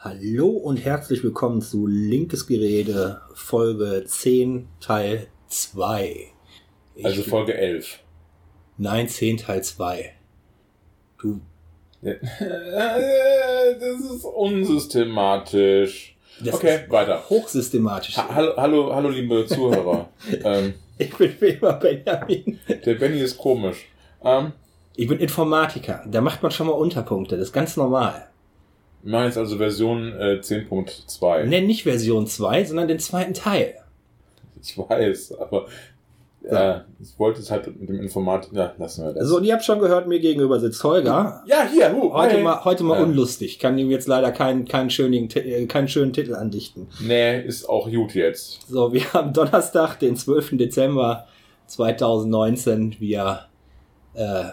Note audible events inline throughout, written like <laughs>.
Hallo und herzlich willkommen zu Linkes Gerede, Folge 10, Teil 2. Ich Also Folge 11. Nein, 10, Teil 2. Du, <laughs> Das ist unsystematisch. das Okay, weiter. hochsystematisch. Ha hallo, hallo, hallo, liebe Zuhörer. <laughs> ähm, Ich bin wie immer Benjamin. der Benny ist komisch. Ähm, Ich bin Informatiker. Da macht man schon mal Unterpunkte. Das ist ganz normal. Jetzt also Version äh, 10.2. Nenn nicht Version 2, sondern den zweiten Teil. Ich weiß, aber äh, ich wollte es halt mit dem Informatik. Ja, lassen wir das. So, und ihr habt schon gehört, mir gegenüber sitzt Holger. ja, hier, hu, Heute hey. mal, heute mal Ja. unlustig. Kann ihm jetzt leider keinen, keinen, schönen, äh, keinen schönen Titel andichten. Nee, ist auch gut jetzt. So, wir <laughs> haben Donnerstag, den 12. Dezember 2019. Wir äh,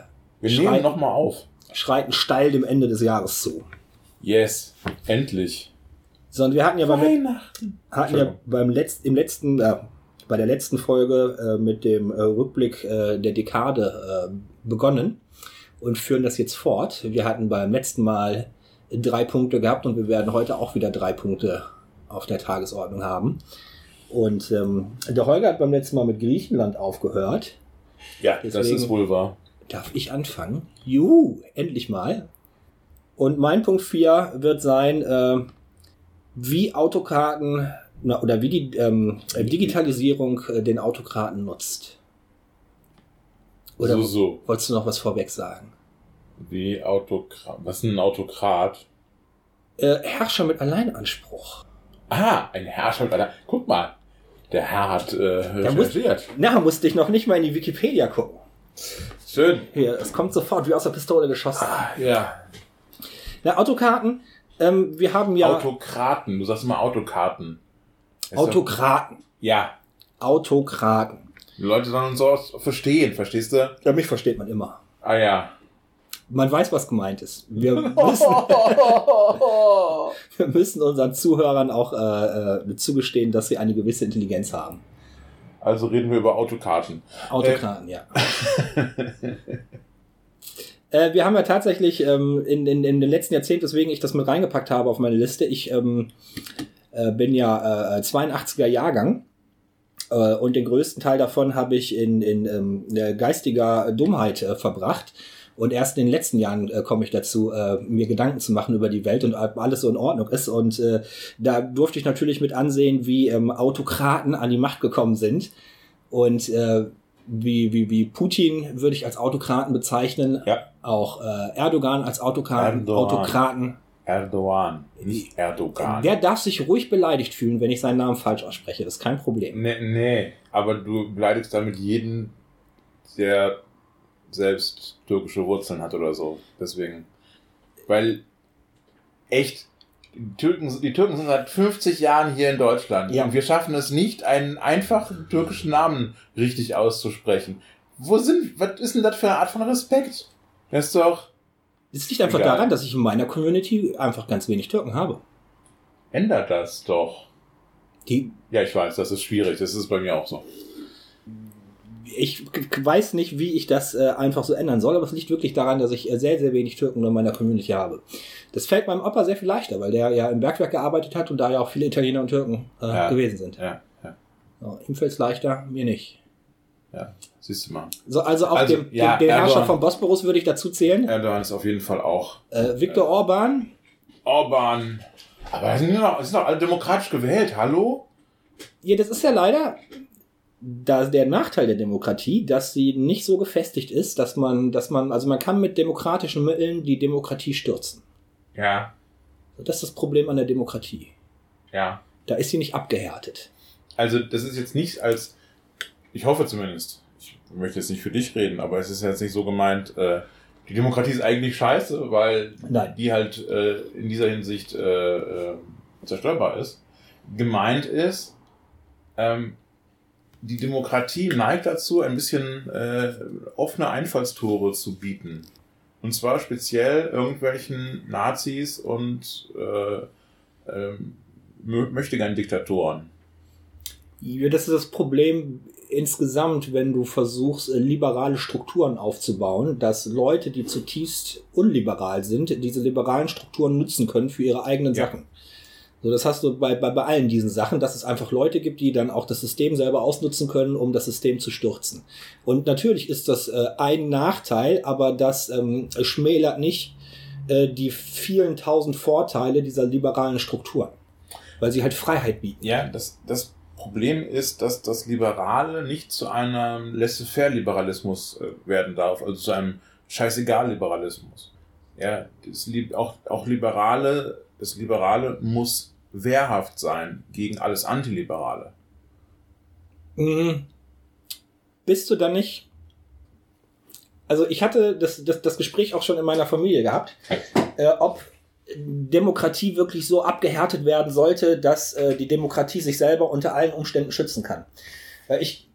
Wir nehmen nochmal auf. schreiten steil dem Ende des Jahres zu. Yes, endlich. So, und wir hatten ja beim, Weihnachten. hatten ja beim letzten, im letzten, äh, bei der letzten Folge äh, mit dem äh, Rückblick äh, der Dekade äh, begonnen und führen das jetzt fort. Wir hatten beim letzten Mal drei Punkte gehabt und wir werden heute auch wieder drei Punkte auf der Tagesordnung haben. Und ähm, der Holger hat beim letzten Mal mit Griechenland aufgehört. Ja, das Deswegen- ist wohl wahr. Darf ich anfangen? Juhu, endlich mal. Und mein Punkt 4 wird sein, äh, wie Autokraten na, oder wie die ähm, Digitalisierung äh, den Autokraten nutzt. Oder so, so. wolltest du noch was vorweg sagen? Wie Autokrat. Was ist ein Autokrat? Äh, Herrscher mit Alleinanspruch. Ah, ein Herrscher mit einer. Guck mal, der Herr hat äh, Der muss- recherchiert. Na, musste ich noch nicht mal in die Wikipedia gucken. Schön. Hier, es kommt sofort wie aus der Pistole geschossen. Ah, ja. Na, Autokarten, ähm, wir haben ja Autokraten. Du sagst immer Autokarten. Ist Autokraten. Ja. Autokraten. Die Leute sollen uns auch verstehen, verstehst du? Ja, mich versteht man immer. Ah ja. Man weiß, was gemeint ist. Wir <laughs> müssen, <laughs> wir müssen unseren Zuhörern auch äh, äh, zugestehen, dass sie eine gewisse Intelligenz haben. Also reden wir über Autokarten. Autokraten, ja. <laughs> Äh, wir haben ja tatsächlich ähm, in, in, in den letzten Jahrzehnten, weswegen ich das mit reingepackt habe auf meine Liste, ich ähm, äh, bin ja äh, 82er Jahrgang äh, und den größten Teil davon habe ich in, in ähm, äh, geistiger Dummheit verbracht. Und erst in den letzten Jahren äh, komme ich dazu, äh, mir Gedanken zu machen über die Welt und ob alles so in Ordnung ist. Und äh, da durfte ich natürlich mit ansehen, wie ähm, Autokraten an die Macht gekommen sind. Und äh, wie, wie, wie Putin würde ich als Autokraten bezeichnen. Ja. Auch äh, Erdogan als Autokraten. Erdogan. Autokraten. Erdogan, nicht Erdogan. Der darf sich ruhig beleidigt fühlen, wenn ich seinen Namen falsch ausspreche. Das ist kein Problem. Nee, nee, aber du beleidigst damit jeden, der selbst türkische Wurzeln hat oder so. Deswegen. Weil echt, die Türken, die Türken sind seit 50 Jahren hier in Deutschland. Ja. Und wir schaffen es nicht, einen einfachen türkischen Namen richtig auszusprechen. Wo sind, was ist denn das für eine Art von Respekt? Das ist doch, Es liegt einfach Egal. daran, dass ich in meiner Community einfach ganz wenig Türken habe. ändert das doch. Die, Ja, ich weiß, das ist schwierig. Das ist bei mir auch so. ich weiß nicht, wie ich das äh, einfach so ändern soll, aber es liegt wirklich daran, dass ich äh, sehr, sehr wenig Türken in meiner Community habe. Das fällt meinem Opa sehr viel leichter, weil der ja im Bergwerk gearbeitet hat und da ja auch viele Italiener und Türken äh, Ja. gewesen sind. Ja, ja, So, ihm fällt es leichter, mir nicht. Ja. Siehst du mal. So, also auch Also, dem, ja, dem, den Herrscher vom Bosporus würde ich dazu zählen. Erdogan ist auf jeden Fall auch Äh, Viktor Orban, Orban. Aber sind doch, sind doch alle demokratisch gewählt, hallo? ja, das ist ja leider da der Nachteil der Demokratie, dass sie nicht so gefestigt ist, dass man, dass man, also man kann mit demokratischen Mitteln die Demokratie stürzen. Ja, Das ist das Problem an der Demokratie. ja. Da ist sie nicht abgehärtet. Also das ist jetzt nicht als, ich hoffe zumindest, ich möchte jetzt nicht für dich reden, aber es ist jetzt nicht so gemeint, äh, die Demokratie ist eigentlich scheiße, weil Nein. die halt äh, in dieser Hinsicht äh, äh, zerstörbar ist. Gemeint ist, ähm, die Demokratie neigt dazu, ein bisschen äh, offene Einfallstore zu bieten. Und zwar speziell irgendwelchen Nazis und äh, ähm, mö- möchte gern Diktatoren. Ja, das ist das Problem insgesamt, wenn du versuchst, äh, liberale Strukturen aufzubauen, dass Leute, die zutiefst unliberal sind, diese liberalen Strukturen nutzen können für ihre eigenen Ja. Sachen. So, das hast du bei, bei, bei allen diesen Sachen, dass es einfach Leute gibt, die dann auch das System selber ausnutzen können, um das System zu stürzen. Und natürlich ist das äh, ein Nachteil, aber das ähm, schmälert nicht äh, die vielen tausend Vorteile dieser liberalen Strukturen. Weil sie halt Freiheit bieten. Ja, das, das Problem ist, dass das Liberale nicht zu einem Laissez-faire-Liberalismus äh, werden darf, also zu einem Scheißegal-Liberalismus. Ja, das, auch, auch Liberale, das Liberale muss wehrhaft sein gegen alles Antiliberale. Mhm. Bist du da nicht? Also ich hatte das, das, das Gespräch auch schon in meiner Familie gehabt, äh, ob Demokratie wirklich so abgehärtet werden sollte, dass äh, die Demokratie sich selber unter allen Umständen schützen kann. Weil ich,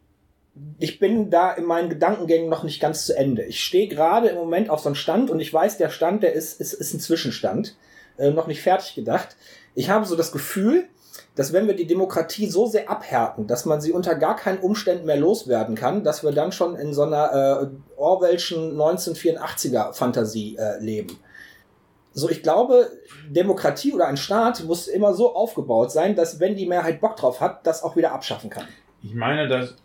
ich bin da in meinen Gedankengängen noch nicht ganz zu Ende. Ich stehe gerade im Moment auf so einem Stand und ich weiß, der Stand, der ist, ist, ist ein Zwischenstand, äh, noch nicht fertig gedacht. Ich habe so das Gefühl, dass wenn wir die Demokratie so sehr abhärten, dass man sie unter gar keinen Umständen mehr loswerden kann, dass wir dann schon in so einer äh, Orwellschen 1984er Fantasie äh, leben. So, ich glaube, Demokratie oder ein Staat muss immer so aufgebaut sein, dass wenn die Mehrheit Bock drauf hat, das auch wieder abschaffen kann. Ich meine, dass.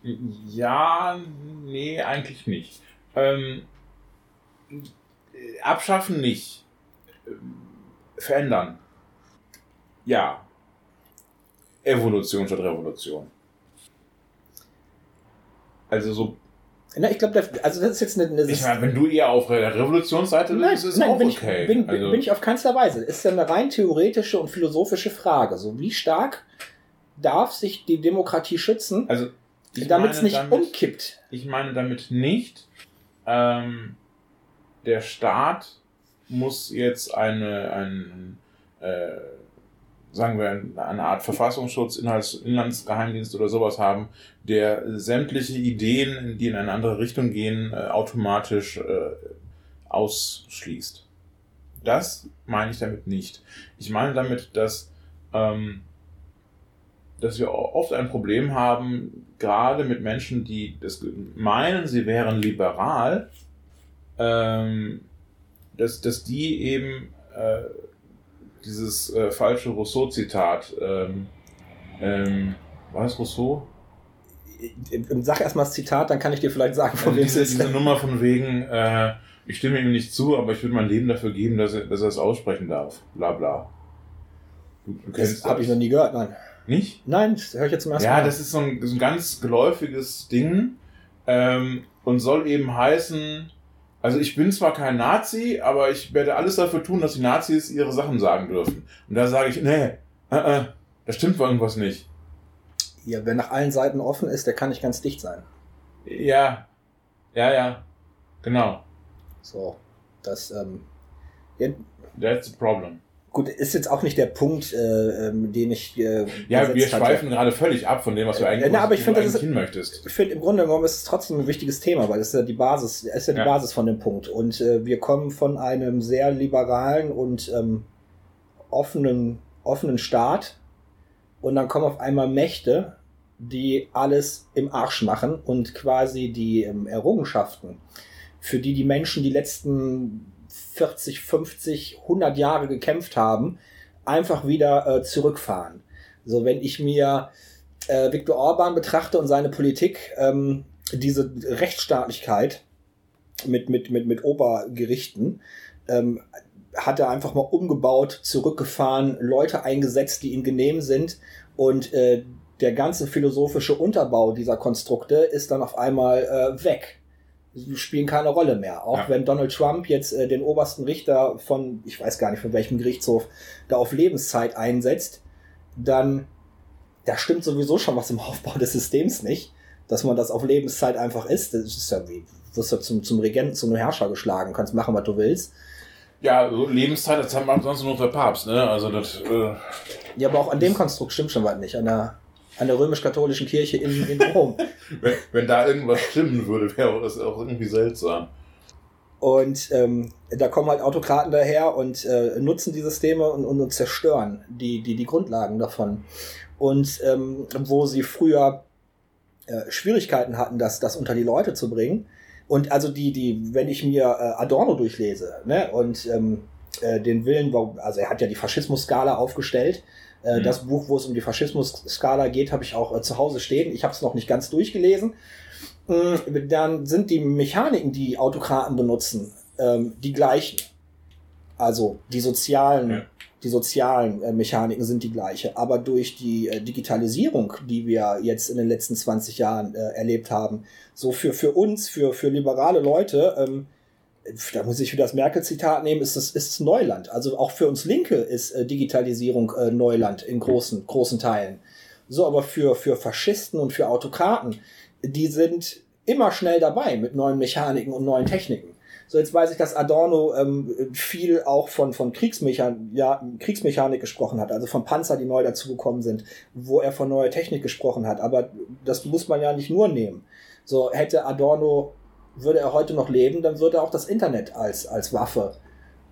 Ja, nee, eigentlich nicht. Ähm, äh, abschaffen nicht. Verändern. Ja. Evolution statt Revolution. Also so. Na, ich glaube, also das ist jetzt eine, eine Ich meine, wenn du eher auf der Revolutionsseite bist, Nein, ist es nein auch bin, okay. ich, bin, also, bin ich auf keinster Weise. Ist ja eine rein theoretische und philosophische Frage. So, wie stark darf sich die Demokratie schützen, also damit es nicht damit- umkippt? Ich meine damit nicht, ähm, der Staat muss jetzt eine, ein, äh, sagen wir, eine Art Verfassungsschutz, Inhalts, Inlandsgeheimdienst oder sowas haben, der sämtliche Ideen, die in eine andere Richtung gehen, äh, automatisch äh, ausschließt. Das meine ich damit nicht. Ich meine damit, dass, ähm, dass wir oft ein Problem haben, gerade mit Menschen, die das meinen, sie wären liberal, ähm, dass, dass die eben äh, dieses äh, falsche Rousseau-Zitat, ähm, ähm, war es Rousseau? Sag erstmal das Zitat, dann kann ich dir vielleicht sagen, von Also wem es ist. diese Nummer von wegen, äh, ich stimme ihm nicht zu, aber ich würde mein Leben dafür geben, dass er, dass er es aussprechen darf. Bla bla. Du, du Das habe ich noch nie gehört, nein. Nicht? Nein, das höre ich jetzt zum ersten Ja, Mal. das ist so ein, so ein ganz geläufiges Ding ähm, und soll eben heißen, also ich bin zwar kein Nazi, aber ich werde alles dafür tun, dass die Nazis ihre Sachen sagen dürfen. Und da sage ich, nee, äh, äh, da stimmt wohl irgendwas nicht. ja, wer nach allen Seiten offen ist, der kann nicht ganz dicht sein. Ja, ja, ja, genau. So, das, ähm, That's the problem. Gut, ist jetzt auch nicht der Punkt, äh, ähm, den ich äh, Ja, wir hatte. schweifen gerade völlig ab von dem, was du Äh, eigentlich, na, aber ich eigentlich ist- hin möchtest. Ich finde, im Grunde genommen ist es trotzdem ein wichtiges Thema, weil es ist ja die Basis, ist ja die Ja. Basis von dem Punkt. Und äh, wir kommen von einem sehr liberalen und ähm, offenen, offenen Staat und dann kommen auf einmal Mächte, die alles im Arsch machen und quasi die ähm, Errungenschaften, für die die Menschen die letzten 40, 50, 100 Jahre gekämpft haben, einfach wieder äh, zurückfahren. So, wenn ich mir äh, Viktor Orban betrachte und seine Politik, ähm, diese Rechtsstaatlichkeit mit, mit, mit, mit Obergerichten, ähm, hat er einfach mal umgebaut, zurückgefahren, Leute eingesetzt, die ihm genehm sind und äh, der ganze philosophische Unterbau dieser Konstrukte ist dann auf einmal äh, weg. Spielen keine Rolle mehr. Auch Ja. wenn Donald Trump jetzt äh, den obersten Richter von, ich weiß gar nicht von welchem Gerichtshof, da auf Lebenszeit einsetzt, dann da stimmt sowieso schon was im <laughs> Aufbau des Systems nicht, dass man das auf Lebenszeit einfach ist. Das ist ja wie, du wirst ja zum, zum Regenten, zum Herrscher geschlagen, kannst machen, was du willst. Ja, so Lebenszeit, das macht sonst nur der Papst, ne? Also das, äh, Ja, aber auch an dem Konstrukt stimmt schon was nicht. An der, an der römisch-katholischen Kirche in, in Rom. <laughs> wenn, wenn da irgendwas stimmen würde, wäre das auch irgendwie seltsam. Und ähm, da kommen halt Autokraten daher und äh, nutzen die Systeme und, und, und zerstören die, die, die Grundlagen davon. Und ähm, wo sie früher äh, Schwierigkeiten hatten, das, das unter die Leute zu bringen. Und also die, die, wenn ich mir äh, Adorno durchlese, ne, und ähm, äh, den Willen, also er hat ja die Faschismus-Skala aufgestellt. Äh, mhm. Das Buch, wo es um die Faschismus-Skala geht, habe ich auch äh, zu Hause stehen. Ich habe es noch nicht ganz durchgelesen. Äh, dann sind die Mechaniken, die Autokraten benutzen, ähm, die gleichen. Also die sozialen, ja. die sozialen äh, Mechaniken sind die gleiche. Aber durch die äh, Digitalisierung, die wir jetzt in den letzten 20 Jahren äh, erlebt haben, so für, für uns, für, für liberale Leute, ähm, da muss ich wieder das Merkel-Zitat nehmen, ist es, ist Neuland. Also auch für uns Linke ist äh, Digitalisierung äh, Neuland in großen, großen Teilen. So, aber für, für Faschisten und für Autokraten, die sind immer schnell dabei mit neuen Mechaniken und neuen Techniken. So, jetzt weiß ich, dass Adorno ähm, viel auch von, von Kriegsmechan ja, Kriegsmechanik gesprochen hat, also von Panzer, die neu dazugekommen sind, wo er von neuer Technik gesprochen hat. Aber das muss man ja nicht nur nehmen. So, hätte Adorno, würde er heute noch leben, dann würde er auch das Internet als, als Waffe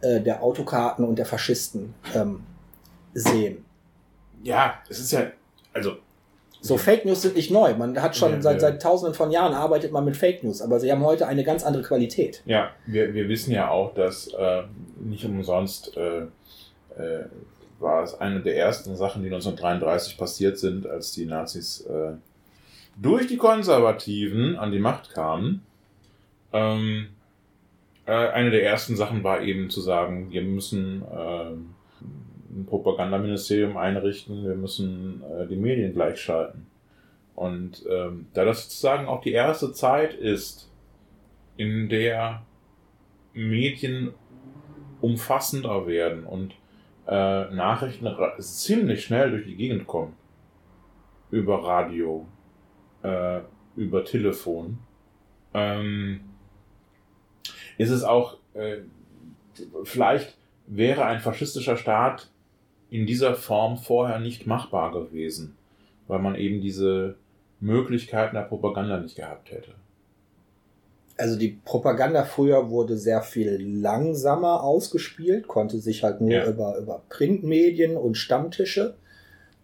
äh, der Autokraten und der Faschisten ähm, sehen. Ja, es ist ja, also so Fake News sind nicht neu. Man hat schon ja, seit, ja. seit tausenden von Jahren arbeitet man mit Fake News, aber sie haben heute eine ganz andere Qualität. Ja, wir, wir wissen ja auch, dass äh, nicht umsonst äh, äh, war es eine der ersten Sachen, die 1933 passiert sind, als die Nazis äh, durch die Konservativen an die Macht kamen. Ähm, äh, eine der ersten Sachen war eben zu sagen, wir müssen ähm, ein Propagandaministerium einrichten, wir müssen äh, die Medien gleichschalten. Und ähm, da das sozusagen auch die erste Zeit ist, in der Medien umfassender werden und äh, Nachrichten ziemlich schnell durch die Gegend kommen, über Radio, äh, über Telefon, ähm, ist es auch äh, vielleicht wäre ein faschistischer Staat in dieser Form vorher nicht machbar gewesen, weil man eben diese Möglichkeiten der Propaganda nicht gehabt hätte. Also die Propaganda früher wurde sehr viel langsamer ausgespielt, konnte sich halt nur ja. über, über Printmedien und Stammtische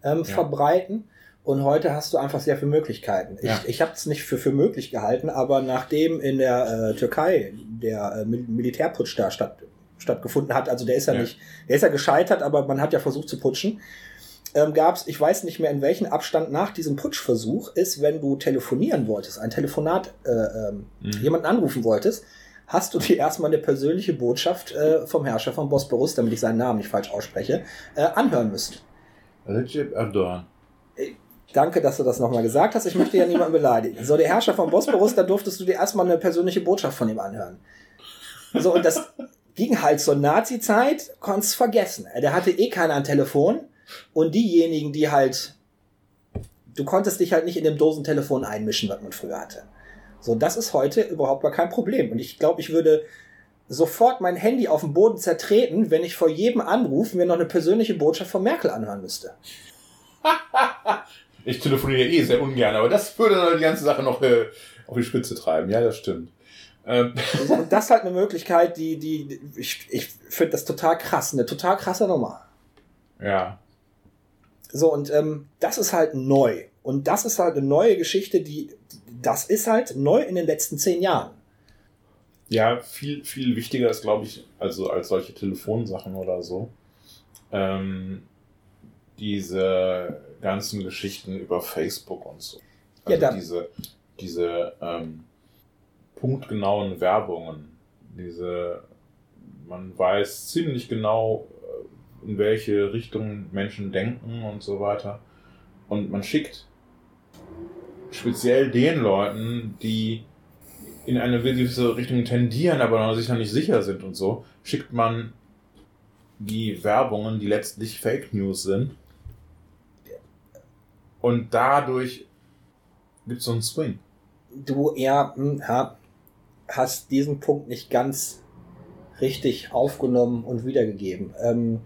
ähm, ja. verbreiten. Und heute hast du einfach sehr viele Möglichkeiten. Ich, ja. ich habe es nicht für, für möglich gehalten, aber nachdem in der äh, Türkei der äh, Militärputsch da statt, stattgefunden hat. Also der ist ja, ja, nicht, der ist ja gescheitert, aber man hat ja versucht zu putschen. Ähm, gab es, ich weiß nicht mehr in welchem Abstand nach diesem Putschversuch ist, wenn du telefonieren wolltest, ein Telefonat, äh, ähm, mhm. jemanden anrufen wolltest, hast du dir erstmal eine persönliche Botschaft äh, vom Herrscher von Bosporus, damit ich seinen Namen nicht falsch ausspreche, äh, anhören müssen. Recep Erdogan. Danke, dass du das nochmal gesagt hast. Ich möchte ja niemanden beleidigen. So, der Herrscher von Bosporus, da durftest du dir erstmal eine persönliche Botschaft von ihm anhören. So, und das, ging halt zur Nazi-Zeit, konntest vergessen. Der hatte eh keiner ein Telefon. Und diejenigen, die halt, du konntest dich halt nicht in dem Dosentelefon einmischen, was man früher hatte. So, das ist heute überhaupt gar kein Problem. Und ich glaube, ich würde sofort mein Handy auf den Boden zertreten, wenn ich vor jedem Anruf mir noch eine persönliche Botschaft von Merkel anhören müsste. <laughs> ich telefoniere eh sehr ungern, aber das würde die ganze Sache noch äh, auf die Spitze treiben. Ja, das stimmt. Ähm. <laughs> Und das ist halt eine Möglichkeit, die, die, ich, ich finde das total krass, eine total krasse Nummer. Ja. So, und ähm, das ist halt neu. Und das ist halt eine neue Geschichte, die, das ist halt neu in den letzten zehn Jahren. Ja, viel, viel wichtiger ist, glaube ich, also als solche Telefonsachen oder so, ähm, diese ganzen Geschichten über Facebook und so. Also ja, diese, diese ähm, punktgenauen Werbungen. Diese, man weiß ziemlich genau, äh, in welche Richtung Menschen denken und so weiter. Und man schickt speziell den Leuten, die in eine gewisse Richtung tendieren, aber noch sich noch nicht sicher sind und so, schickt man die Werbungen, die letztlich Fake News sind. Und dadurch gibt es so einen Swing. Du, ja, hm, ja, hast diesen Punkt nicht ganz richtig aufgenommen und wiedergegeben. Ähm,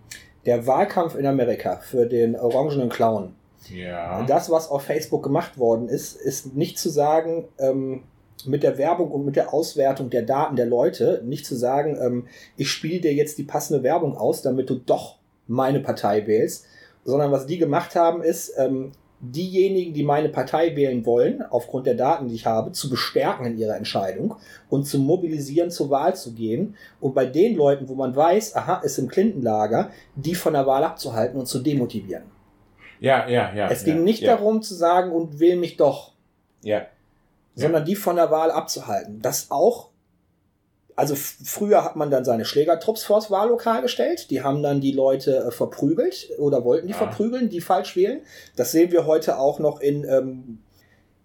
der Wahlkampf in Amerika für den orangenen Clown. Ja. Das, was auf Facebook gemacht worden ist, ist nicht zu sagen, ähm, mit der Werbung und mit der Auswertung der Daten der Leute nicht zu sagen, ähm, ich spiele dir jetzt die passende Werbung aus, damit du doch meine Partei wählst, sondern was die gemacht haben, ist, ähm, diejenigen, die meine Partei wählen wollen, aufgrund der Daten, die ich habe, zu bestärken in ihrer Entscheidung und zu mobilisieren, zur Wahl zu gehen. Und bei den Leuten, wo man weiß, aha, ist im Clinton-Lager, die von der Wahl abzuhalten und zu demotivieren. Ja, ja, ja. Es ging ja, nicht ja. darum zu sagen, und wähl mich doch, Ja. sondern die von der Wahl abzuhalten. Das auch, also früher hat man dann seine Schlägertrupps vors Wahllokal gestellt, die haben dann die Leute äh, verprügelt oder wollten die Ah. verprügeln, die falsch wählen. Das sehen wir heute auch noch in, ähm,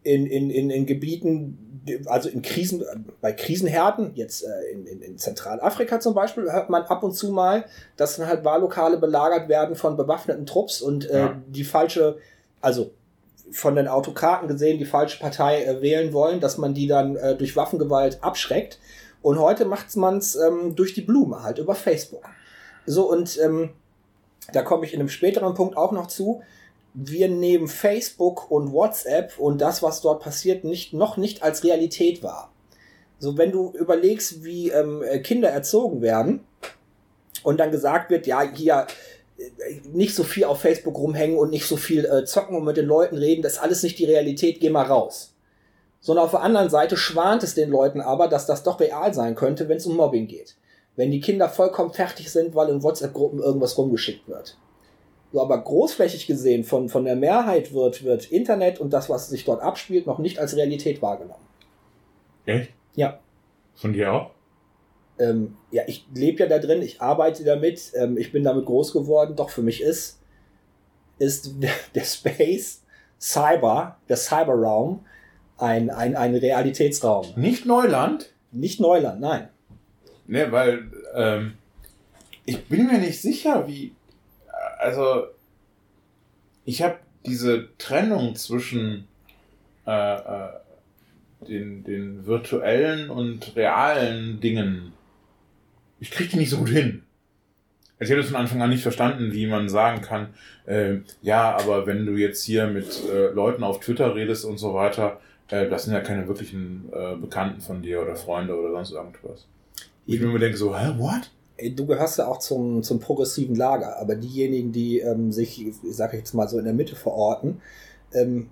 in, in, in, in Gebieten, also in Krisen, bei Krisenherden, jetzt äh, in, in, in Zentralafrika zum Beispiel, hört man ab und zu mal, dass dann halt Wahllokale belagert werden von bewaffneten Trupps und äh, Ja. die falsche, also von den Autokraten gesehen, die falsche Partei äh, wählen wollen, dass man die dann äh, durch Waffengewalt abschreckt. Und heute macht man es ähm, durch die Blume, halt über Facebook. So, und ähm, da komme ich in einem späteren Punkt auch noch zu. Wir nehmen Facebook und WhatsApp und das, was dort passiert, nicht, noch nicht als Realität wahr. So, wenn du überlegst, wie ähm, äh, Kinder erzogen werden und dann gesagt wird, ja, hier äh, nicht so viel auf Facebook rumhängen und nicht so viel äh, zocken und mit den Leuten reden, das ist alles nicht die Realität, geh mal raus. Sondern auf der anderen Seite schwant es den Leuten aber, dass das doch real sein könnte, wenn es um Mobbing geht. Wenn die Kinder vollkommen fertig sind, weil in WhatsApp-Gruppen irgendwas rumgeschickt wird. So, aber großflächig gesehen von, von der Mehrheit wird, wird Internet und das, was sich dort abspielt, noch nicht als Realität wahrgenommen. Echt? Ja. Von dir auch? Ähm, ja, ich lebe ja da drin, ich arbeite damit, ähm, ich bin damit groß geworden, doch für mich ist, ist <laughs> der Space, Cyber, der Cyberraum, ein, ein, ein Realitätsraum. Nicht Neuland? Nicht Neuland, nein. Ne, weil ähm, ich bin mir nicht sicher, wie. Also, ich habe diese Trennung zwischen äh, äh, den, den virtuellen und realen Dingen. Ich kriege die nicht so gut hin. Also ich habe das von Anfang an nicht verstanden, wie man sagen kann, äh, ja, aber wenn du jetzt hier mit äh, Leuten auf Twitter redest und so weiter, äh, das sind ja keine wirklichen äh, Bekannten von dir oder Freunde oder sonst irgendwas. Wo ich mir immer denke so, hä, what? Du gehörst ja auch zum, zum progressiven Lager, aber diejenigen, die ähm, sich, ich sage jetzt mal so in der Mitte verorten, ähm,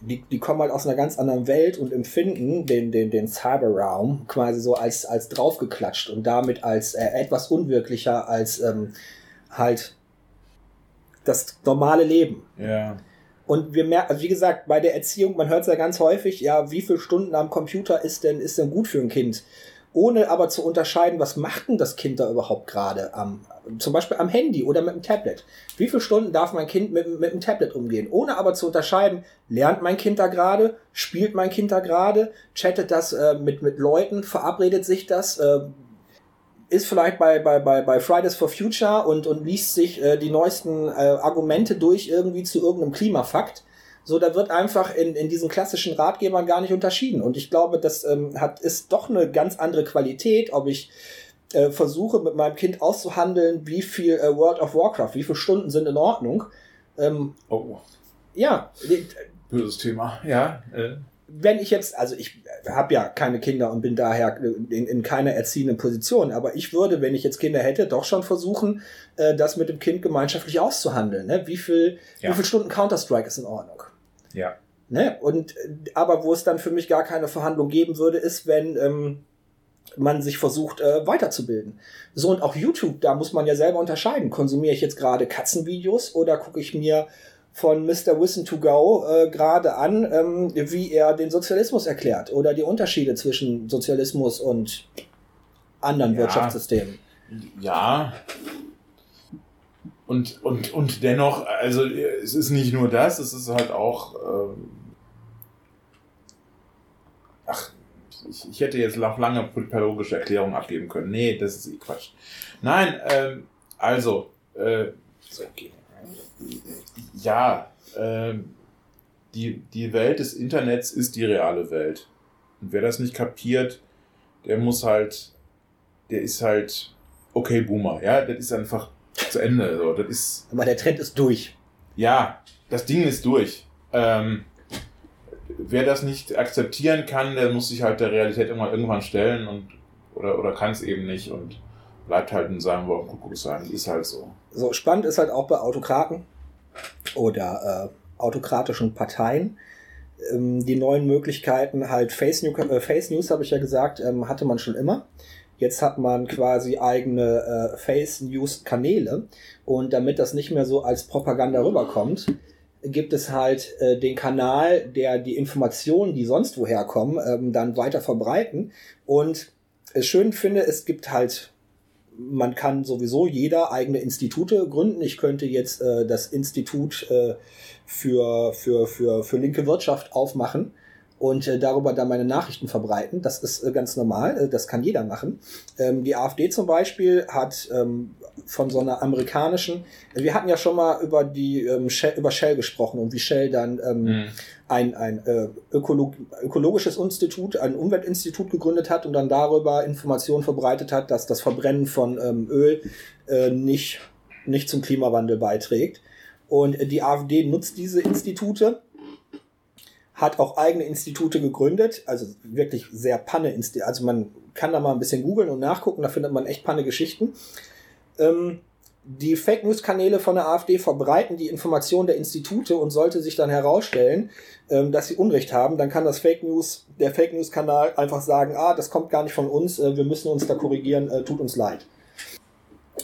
die, die kommen halt aus einer ganz anderen Welt und empfinden den, den, den Cyberraum quasi so als, als draufgeklatscht und damit als äh, etwas unwirklicher als ähm, halt das normale Leben. Ja. Und wir merken, also wie gesagt, bei der Erziehung, man hört es ja ganz häufig, ja, wie viele Stunden am Computer ist denn, ist denn gut für ein Kind? Ohne aber zu unterscheiden, was macht denn das Kind da überhaupt gerade am, zum Beispiel am Handy oder mit dem Tablet? Wie viele Stunden darf mein Kind mit, mit dem Tablet umgehen? Ohne aber zu unterscheiden, lernt mein Kind da gerade, spielt mein Kind da gerade, chattet das äh, mit, mit Leuten, verabredet sich das, äh, ist vielleicht bei, bei, bei, bei Fridays for Future und, und liest sich äh, die neuesten äh, Argumente durch irgendwie zu irgendeinem Klimafakt. So, da wird einfach in, in diesen klassischen Ratgebern gar nicht unterschieden. Und ich glaube, das ähm, hat, ist doch eine ganz andere Qualität, ob ich äh, versuche, mit meinem Kind auszuhandeln, wie viel äh, World of Warcraft, wie viele Stunden sind in Ordnung. Ähm, Oh, ja, böses Thema. Ja. Äh, wenn ich jetzt, also ich habe ja keine Kinder und bin daher in, in keiner erziehenden Position, aber ich würde, wenn ich jetzt Kinder hätte, doch schon versuchen, äh, das mit dem Kind gemeinschaftlich auszuhandeln. Ne? Wie viel, Ja. wie viel Stunden Counter-Strike ist in Ordnung? ja. Ne? Und äh, aber wo es dann für mich gar keine Verhandlung geben würde, ist, wenn ähm, man sich versucht äh, weiterzubilden. So und auch YouTube, da muss man ja selber unterscheiden. Konsumiere ich jetzt gerade Katzenvideos oder gucke ich mir von Mr. Wissen to Go äh, gerade an, ähm, wie er den Sozialismus erklärt oder die Unterschiede zwischen Sozialismus und anderen Ja. Wirtschaftssystemen. Ja. Und, und, und dennoch, also es ist nicht nur das, es ist halt auch. Ähm, ach, ich, ich hätte jetzt noch lange pädagogische Erklärungen abgeben können. Nee, das ist eh Quatsch. Nein, ähm, also, äh, So, okay. Ja, ähm, die, die Welt des Internets ist die reale Welt. Und wer das nicht kapiert, der muss halt, der ist halt, okay, Boomer, ja, das ist einfach zu Ende. So. Das ist, Aber der Trend ist durch. ja, das Ding ist durch. Ähm, wer das nicht akzeptieren kann, der muss sich halt der Realität irgendwann, irgendwann stellen und oder, oder kann es eben nicht und bleibt halt in seinem Kuckuck sein. Ist halt so. So, spannend ist halt auch bei Autokraten oder äh, autokratischen Parteien ähm, die neuen Möglichkeiten, halt Face, New äh, Face News, habe ich ja gesagt, ähm, hatte man schon immer. Jetzt hat man quasi eigene äh, Face News Kanäle und damit das nicht mehr so als Propaganda rüberkommt, gibt es halt äh, den Kanal, der die Informationen, die sonst woher kommen, ähm, dann weiter verbreiten. Und es schön finde, es gibt halt, man kann sowieso jeder eigene Institute gründen. Ich könnte jetzt äh, das Institut äh, für, für, für, für linke Wirtschaft aufmachen und äh, darüber dann meine Nachrichten verbreiten. Das ist äh, ganz normal, äh, das kann jeder machen. Ähm, die AfD zum Beispiel hat ähm, von so einer amerikanischen, wir hatten ja schon mal über die ähm, Shell, über Shell gesprochen und wie Shell dann ähm, mhm. Ein, ein äh, Ökolog ökologisches Institut, ein Umweltinstitut gegründet hat und dann darüber Informationen verbreitet hat, dass das Verbrennen von ähm, Öl äh, nicht, nicht zum Klimawandel beiträgt. Und die AfD nutzt diese Institute hat auch eigene Institute gegründet, also wirklich sehr panne. Also man kann da mal ein bisschen googeln und nachgucken, da findet man echt panne Geschichten. Ähm, die Fake News Kanäle von der AfD verbreiten die Informationen der Institute und sollte sich dann herausstellen, ähm, dass sie Unrecht haben, dann kann das Fake News, der Fake News Kanal einfach sagen, ah, das kommt gar nicht von uns, äh, wir müssen uns da korrigieren, äh, tut uns leid.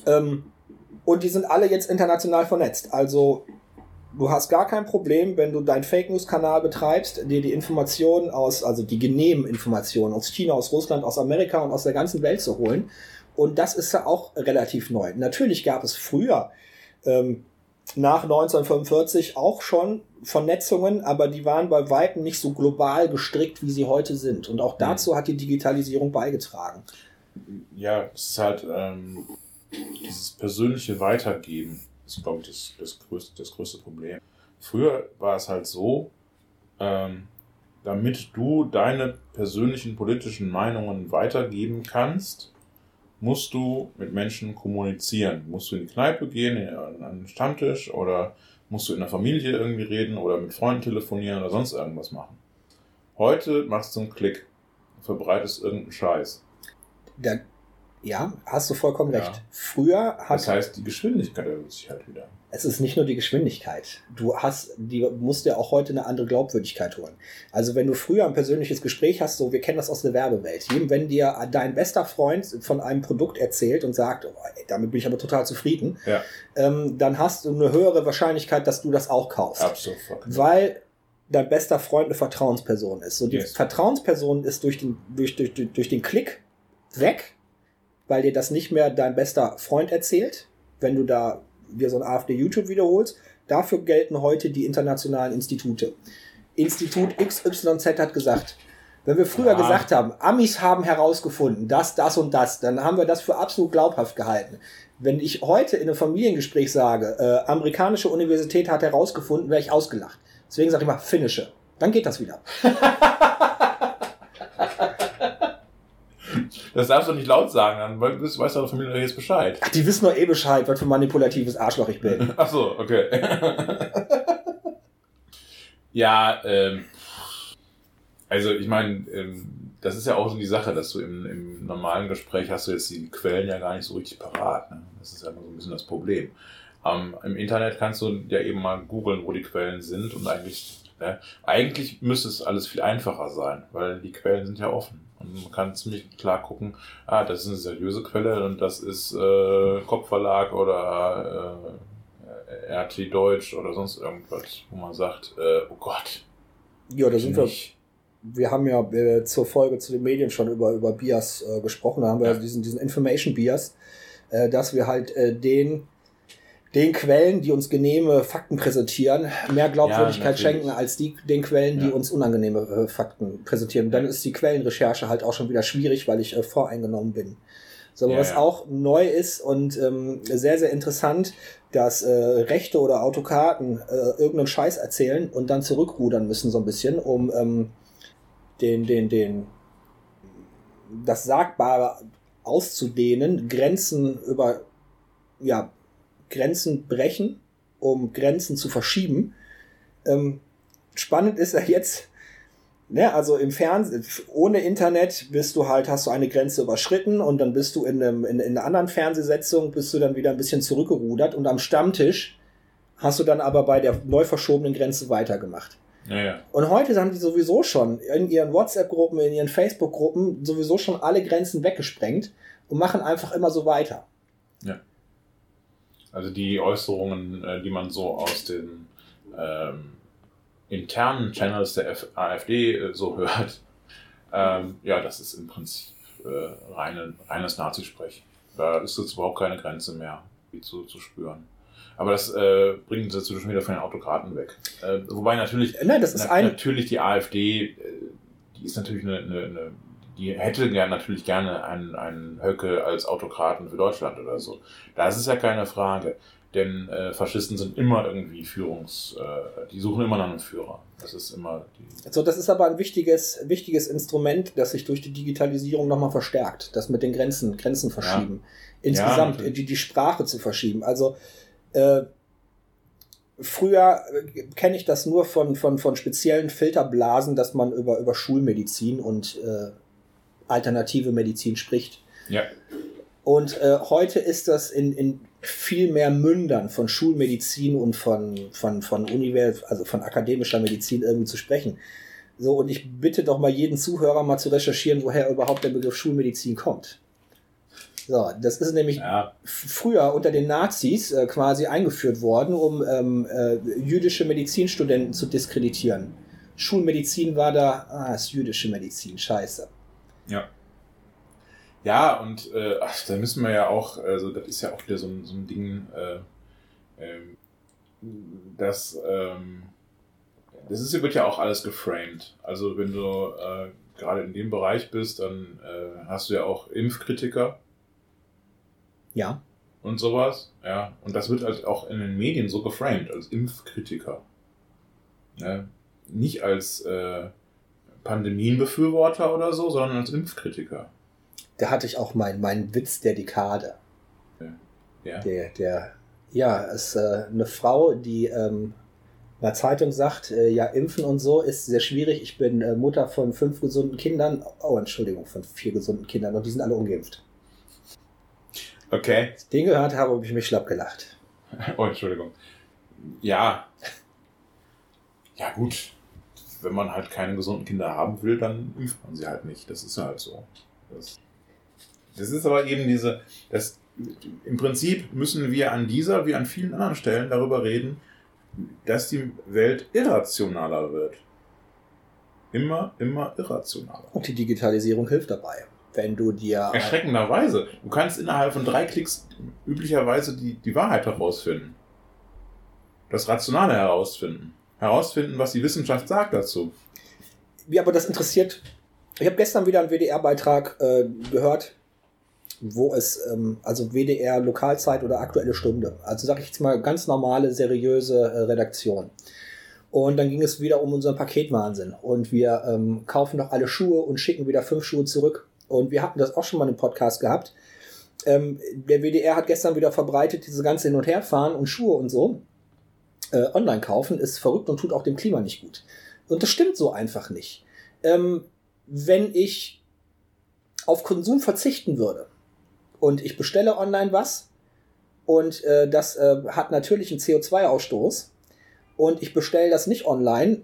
Ähm, und die sind alle jetzt international vernetzt. Also du hast gar kein Problem, wenn du deinen Fake News Kanal betreibst, dir die Informationen aus, also die genehmen Informationen aus China, aus Russland, aus Amerika und aus der ganzen Welt zu holen. Und das ist ja auch relativ neu. Natürlich gab es früher, ähm, nach 1945 auch schon Vernetzungen, aber die waren bei Weitem nicht so global gestrickt, wie sie heute sind. Und auch dazu hat die Digitalisierung beigetragen. Ja, es ist halt ähm, dieses persönliche Weitergeben ist, glaube ich, das, das, größte, das größte Problem. Früher war es halt so, ähm, damit du deine persönlichen politischen Meinungen weitergeben kannst, musst du mit Menschen kommunizieren. Musst du in die Kneipe gehen, an einen Stammtisch oder musst du in der Familie irgendwie reden oder mit Freunden telefonieren oder sonst irgendwas machen. Heute machst du einen Klick, verbreitest irgendeinen Scheiß. Der ja, hast du vollkommen recht. Ja. Früher hat. Das heißt, die Geschwindigkeit erhöht sich halt wieder. Es ist nicht nur die Geschwindigkeit. Du hast, die musst dir auch heute eine andere Glaubwürdigkeit holen. Also wenn du früher ein persönliches Gespräch hast, so, wir kennen das aus der Werbewelt. wenn dir dein bester Freund von einem Produkt erzählt und sagt, oh, ey, damit bin ich aber total zufrieden, ja. ähm, dann hast du eine höhere Wahrscheinlichkeit, dass du das auch kaufst. Absolut. Weil dein bester Freund eine Vertrauensperson ist. So die yes. Vertrauensperson ist durch den, durch, durch, durch den Klick weg weil dir das nicht mehr dein bester Freund erzählt, wenn du da dir so ein AfD-YouTube wiederholst. Dafür gelten heute die internationalen Institute. Institut XYZ hat gesagt, wenn wir früher ja. gesagt haben, Amis haben herausgefunden, das, das und das, dann haben wir das für absolut glaubhaft gehalten. Wenn ich heute in einem Familiengespräch sage, äh, amerikanische Universität hat herausgefunden, wäre ich ausgelacht. Deswegen sage ich mal finnische. Dann geht das wieder. <laughs> Das darfst du nicht laut sagen, dann weißt, weißt deine Familie jetzt Bescheid. Ach, die wissen doch eh Bescheid, was für manipulatives Arschloch ich bin. Ach so, okay. ja, ähm, also ich meine, ähm, das ist ja auch so die Sache, dass du im, im normalen Gespräch hast du jetzt die Quellen ja gar nicht so richtig parat. Ne? Das ist ja immer so ein bisschen das Problem. Ähm, Im Internet kannst du ja eben mal googeln, wo die Quellen sind und eigentlich, ne, eigentlich müsste es alles viel einfacher sein, weil die Quellen sind ja offen. Und man kann ziemlich klar gucken, ah, das ist eine seriöse Quelle und das ist äh, Kopfverlag oder äh, RT Deutsch oder sonst irgendwas, wo man sagt, äh, oh Gott. Ja, da sind wir. Wir haben ja äh, zur Folge zu den Medien schon über, über Bias äh, gesprochen. Da haben wir ja. diesen, diesen Information Bias, äh, dass wir halt äh, den den Quellen, die uns genehme Fakten präsentieren, mehr Glaubwürdigkeit ja, schenken als die, den Quellen, die ja. uns unangenehme äh, Fakten präsentieren. Dann ist die Quellenrecherche halt auch schon wieder schwierig, weil ich äh, voreingenommen bin. So, ja, was auch neu ist und ähm, sehr, sehr interessant, dass äh, Rechte oder Autokraten äh, irgendeinen Scheiß erzählen und dann zurückrudern müssen so ein bisschen, um ähm, den, den, den, das Sagbare auszudehnen, Grenzen über, ja, Grenzen brechen, um Grenzen zu verschieben. Ähm, spannend ist ja jetzt, Ne, also im Fernsehen, ohne Internet bist du halt, hast du eine Grenze überschritten und dann bist du in, einem, in, in einer anderen Fernsehsetzung, bist du dann wieder ein bisschen zurückgerudert und am Stammtisch hast du dann aber bei der neu verschobenen Grenze weitergemacht. Ja, ja. Und heute haben die sowieso schon in ihren WhatsApp-Gruppen, in ihren Facebook-Gruppen sowieso schon alle Grenzen weggesprengt und machen einfach immer so weiter. Ja. Also die Äußerungen, äh, die man so aus den ähm, internen Channels der F AfD äh, so hört, <laughs> ähm, ja, das ist im Prinzip äh, reine, reines Nazisprech. Da ist jetzt überhaupt keine Grenze mehr wie zu, zu spüren. Aber das äh, bringt uns jetzt schon wieder von den Autokraten weg. Äh, wobei natürlich, Nein, das ist ein natürlich die AfD, äh, die ist natürlich eine, eine, eine die hätte gern, natürlich gerne einen, einen Höcke als Autokraten für Deutschland oder so. Das ist ja keine Frage. Denn äh, Faschisten sind immer irgendwie Führungs, äh, die suchen immer nach einem Führer. Das ist immer die. So, das ist aber ein wichtiges, wichtiges Instrument, das sich durch die Digitalisierung nochmal verstärkt. Das mit den Grenzen, Grenzen verschieben. Ja. Insgesamt Ja, die, die Sprache zu verschieben. Also äh, früher äh, kenne ich das nur von, von, von speziellen Filterblasen, dass man über, über Schulmedizin und äh, alternative Medizin spricht. Ja. Und äh, heute ist das in, in viel mehr Mündern von Schulmedizin und von, von, von Univers also von akademischer Medizin irgendwie zu sprechen. So, und ich bitte doch mal jeden Zuhörer mal zu recherchieren, woher überhaupt der Begriff Schulmedizin kommt. So, das ist nämlich Ja. früher unter den Nazis äh, quasi eingeführt worden, um ähm, äh, jüdische Medizinstudenten zu diskreditieren. Schulmedizin war da, ah, ist jüdische Medizin, scheiße. Ja. Ja, und äh, ach, da müssen wir ja auch, also das ist ja auch wieder so ein, so ein Ding, äh, ähm, das, ähm, das ist, wird ja auch alles geframed. Also wenn du äh, gerade in dem Bereich bist, dann äh, hast du ja auch Impfkritiker Ja. und sowas. Ja, und das wird halt auch in den Medien so geframed, als Impfkritiker. Ja, nicht als äh, Pandemienbefürworter oder so, sondern als Impfkritiker. Da hatte ich auch meinen mein Witz der Dekade. Ja. Der, der, ja, ist äh, eine Frau, die ähm, in der Zeitung sagt, äh, ja, impfen und so ist sehr schwierig. Ich bin äh, Mutter von fünf gesunden Kindern. Oh, Entschuldigung, von vier gesunden Kindern und die sind alle ungeimpft. Okay. Den gehört habe, habe ich mich schlapp gelacht. <laughs> Oh, Entschuldigung. Ja. Ja, gut. Wenn man halt keine gesunden Kinder haben will, dann impft man sie halt nicht. Das ist halt so. Das, das ist aber eben diese. Das, Im Prinzip müssen wir an dieser wie an vielen anderen Stellen darüber reden, dass die Welt irrationaler wird. Immer, immer irrationaler. Und die Digitalisierung hilft dabei. Wenn du dir Erschreckenderweise. Du kannst innerhalb von drei Klicks üblicherweise die, die Wahrheit herausfinden. Das Rationale herausfinden. Herausfinden, was die Wissenschaft sagt dazu. Ja, aber das interessiert. Ich habe gestern wieder einen WDR-Beitrag äh, gehört, wo es, ähm, also WDR Lokalzeit oder Aktuelle Stunde. Also sage ich jetzt mal ganz normale, seriöse äh, Redaktion. Und dann ging es wieder um unseren Paketwahnsinn. Und wir ähm, kaufen doch alle Schuhe und schicken wieder fünf Schuhe zurück. Und wir hatten das auch schon mal im Podcast gehabt. Ähm, der WDR hat gestern wieder verbreitet, diese ganze Hin- und Herfahren und Schuhe und so. Äh, online kaufen ist verrückt und tut auch dem Klima nicht gut. Und das stimmt so einfach nicht. Ähm, wenn ich auf Konsum verzichten würde und ich bestelle online was und äh, das äh, hat natürlich einen CO2-Ausstoß und ich bestelle das nicht online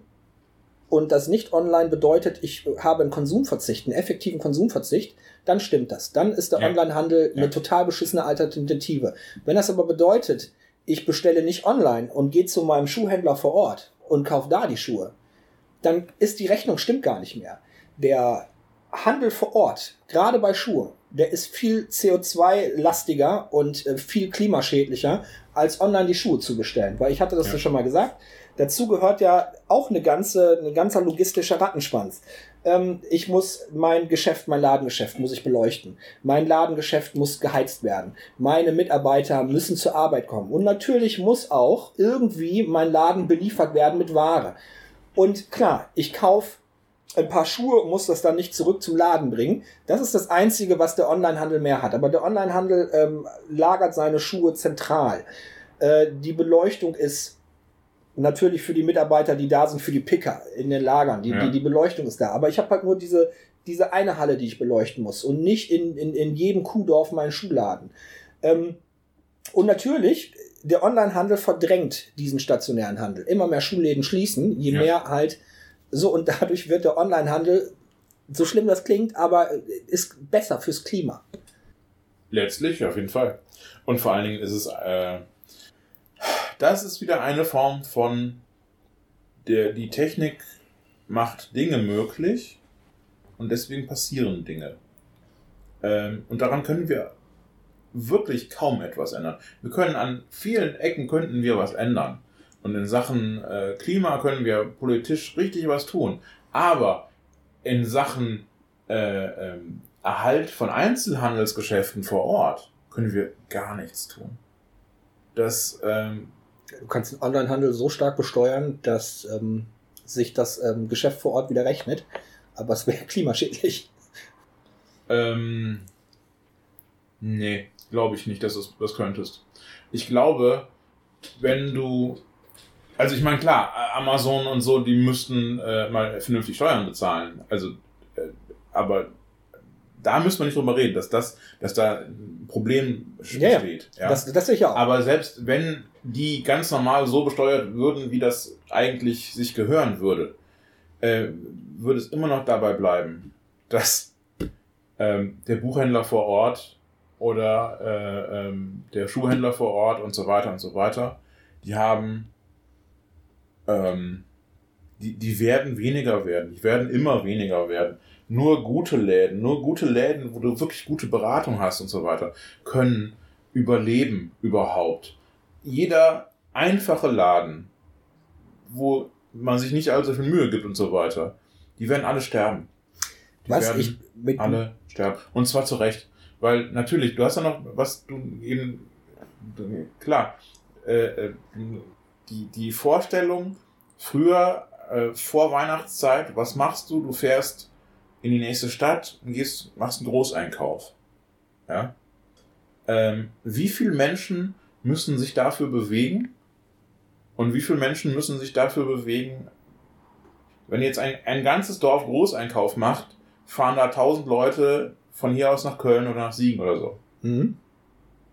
und das nicht online bedeutet, ich habe einen Konsumverzicht, einen effektiven Konsumverzicht, dann stimmt das. Dann ist der Ja. Onlinehandel eine Ja. total beschissene Alternative. Wenn das aber bedeutet, ich bestelle nicht online und gehe zu meinem Schuhhändler vor Ort und kaufe da die Schuhe, dann ist die Rechnung stimmt gar nicht mehr. Der Handel vor Ort, gerade bei Schuhen, der ist viel CO2-lastiger und äh, viel klimaschädlicher, als online die Schuhe zu bestellen. Weil ich hatte das Ja. schon mal gesagt. Dazu gehört ja auch eine ganze, ein ganzer logistischer Rattenschwanz. Ähm, ich muss mein Geschäft, mein Ladengeschäft muss ich beleuchten. Mein Ladengeschäft muss geheizt werden. Meine Mitarbeiter müssen zur Arbeit kommen. Und natürlich muss auch irgendwie mein Laden beliefert werden mit Ware. Und klar, ich kaufe ein paar Schuhe und muss das dann nicht zurück zum Laden bringen. Das ist das Einzige, was der Onlinehandel mehr hat. Aber der Onlinehandel ähm, lagert seine Schuhe zentral. Äh, die Beleuchtung ist natürlich für die Mitarbeiter, die da sind, für die Picker in den Lagern. Die, Ja. die, die Beleuchtung ist da. Aber ich habe halt nur diese, diese eine Halle, die ich beleuchten muss und nicht in, in, in jedem Kuhdorf meinen Schuhladen. Ähm, und natürlich, der Onlinehandel verdrängt diesen stationären Handel. Immer mehr Schuhläden schließen, je Ja. mehr halt so und dadurch wird der Onlinehandel, so schlimm das klingt, aber ist besser fürs Klima. Letztlich, auf jeden Fall. Und vor allen Dingen ist es, äh, das ist wieder eine Form von, der, die Technik macht Dinge möglich und deswegen passieren Dinge. Ähm, und daran können wir wirklich kaum etwas ändern. Wir können an vielen Ecken könnten wir was ändern. Und in Sachen äh, Klima können wir politisch richtig was tun. Aber in Sachen äh, ähm, Erhalt von Einzelhandelsgeschäften vor Ort können wir gar nichts tun. Das, ähm, Du kannst den Onlinehandel so stark besteuern, dass ähm, sich das ähm, Geschäft vor Ort wieder rechnet. Aber es wäre <laughs> klimaschädlich. ähm, nee, glaube ich nicht, dass du das könntest. Ich glaube, wenn du, also ich meine, klar, Amazon und so, die müssten äh, mal vernünftig Steuern bezahlen. Also, äh, aber da müssen wir nicht drüber reden, dass das, dass da ein Problem Ja, ja. besteht. Ja. Das, das sehe ich auch. Aber selbst wenn die ganz normal so besteuert würden, wie das eigentlich sich gehören würde, äh, würde es immer noch dabei bleiben, dass ähm, der Buchhändler vor Ort oder äh, ähm, der Schuhhändler vor Ort und so weiter und so weiter, die haben, ähm, die, die werden weniger werden, die werden immer weniger werden. Nur gute Läden, nur gute Läden, wo du wirklich gute Beratung hast und so weiter, können überleben überhaupt. Jeder einfache Laden, wo man sich nicht allzu viel Mühe gibt und so weiter, die werden alle sterben. Die Was ich mit alle sterben. Und zwar zu Recht. Weil natürlich, du hast ja noch, was du eben, klar, äh, äh, die, die Vorstellung, früher, äh, vor Weihnachtszeit, was machst du? Du fährst in die nächste Stadt und gehst, machst einen Großeinkauf. Ja? Ähm, wie viele Menschen müssen sich dafür bewegen? Und wie viele Menschen müssen sich dafür bewegen, wenn jetzt ein, ein ganzes Dorf Großeinkauf macht, fahren da tausend Leute von hier aus nach Köln oder nach Siegen oder so. Mhm.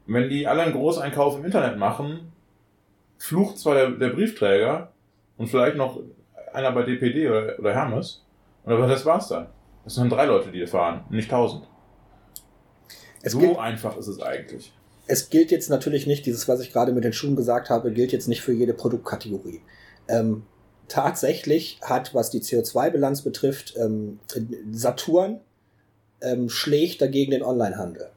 Wenn die alle einen Großeinkauf im Internet machen, flucht zwar der, der Briefträger und vielleicht noch einer bei DPD oder, oder Hermes, und aber das war's dann. Das sind drei Leute, die fahren, nicht tausend. Es, so gilt, einfach ist es eigentlich. es gilt jetzt natürlich nicht, dieses, was ich gerade mit den Schuhen gesagt habe, gilt jetzt nicht für jede Produktkategorie. Ähm, tatsächlich hat, was die CO2-Bilanz betrifft, ähm, Saturn ähm, schlägt dagegen den Onlinehandel.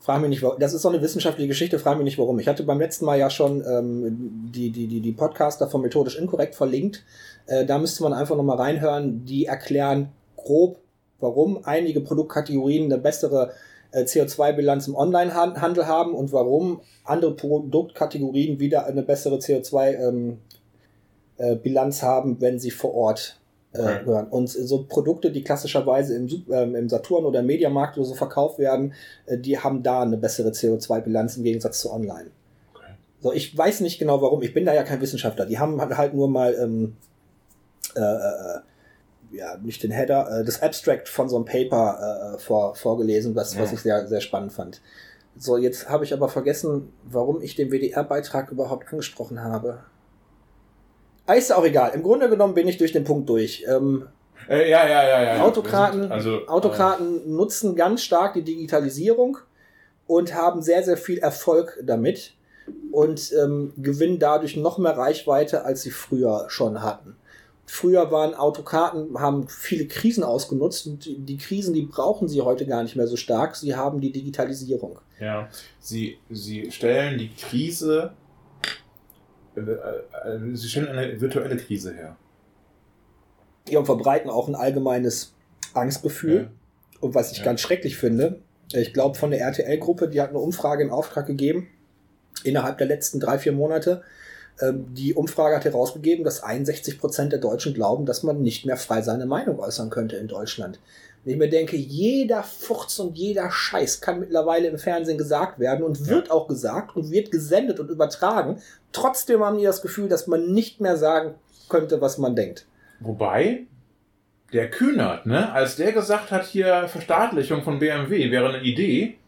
Frag mich nicht, warum. Das ist so eine wissenschaftliche Geschichte, frag mich nicht warum. Ich hatte beim letzten Mal ja schon ähm, die, die, die, die Podcaster von Methodisch Inkorrekt verlinkt. Äh, da müsste man einfach nochmal reinhören. Die erklären grob, warum einige Produktkategorien eine bessere äh, CO2-Bilanz im Onlinehandel haben und warum andere Produktkategorien wieder eine bessere CO2-Bilanz haben, wenn sie vor Ort äh, Okay. gehören. Und so Produkte, die klassischerweise im, ähm, Saturn oder im Mediamarkt oder so verkauft werden, äh, die haben da eine bessere CO2-Bilanz im Gegensatz zu online. Okay. So, ich weiß nicht genau warum. Ich bin da ja kein Wissenschaftler. Die haben halt nur mal ähm, äh, äh, ja, nicht den Header, äh, das Abstract von so einem Paper äh, vor, vorgelesen, was, was Ja. ich sehr, sehr spannend fand. So, jetzt habe ich aber vergessen, warum ich den WDR-Beitrag überhaupt angesprochen habe. Ah, ist ja auch egal. Im Grunde genommen bin ich durch den Punkt durch. Ähm, Äh, ja, ja, ja, ja. Autokraten, sind- Also, Autokraten nutzen ganz stark die Digitalisierung und haben sehr, sehr viel Erfolg damit und ähm, gewinnen dadurch noch mehr Reichweite, als sie früher schon hatten. Früher waren Autokraten, haben viele Krisen ausgenutzt und die, Krisen, die brauchen sie heute gar nicht mehr so stark. Sie haben die Digitalisierung. Äh, ja. Sie, sie stellen die Krise, äh, äh, sie stellen eine virtuelle Krise her. Ja, und verbreiten auch ein allgemeines Angstgefühl. Ja. Und was ich Ja. ganz schrecklich finde, ich glaube von der RTL-Gruppe, die hat eine Umfrage in Auftrag gegeben, innerhalb der letzten drei, vier Monate. Ähm, Die Umfrage hat herausgegeben, dass 61 Prozent der Deutschen glauben, dass man nicht mehr frei seine Meinung äußern könnte in Deutschland. Und ich mir denke, jeder Furz und jeder Scheiß kann mittlerweile im Fernsehen gesagt werden und wird auch gesagt und wird gesendet und übertragen. Trotzdem haben die das Gefühl, dass man nicht mehr sagen könnte, was man denkt. Wobei, der Kühnert, ne, als der gesagt hat, hier Verstaatlichung von BMW wäre eine Idee,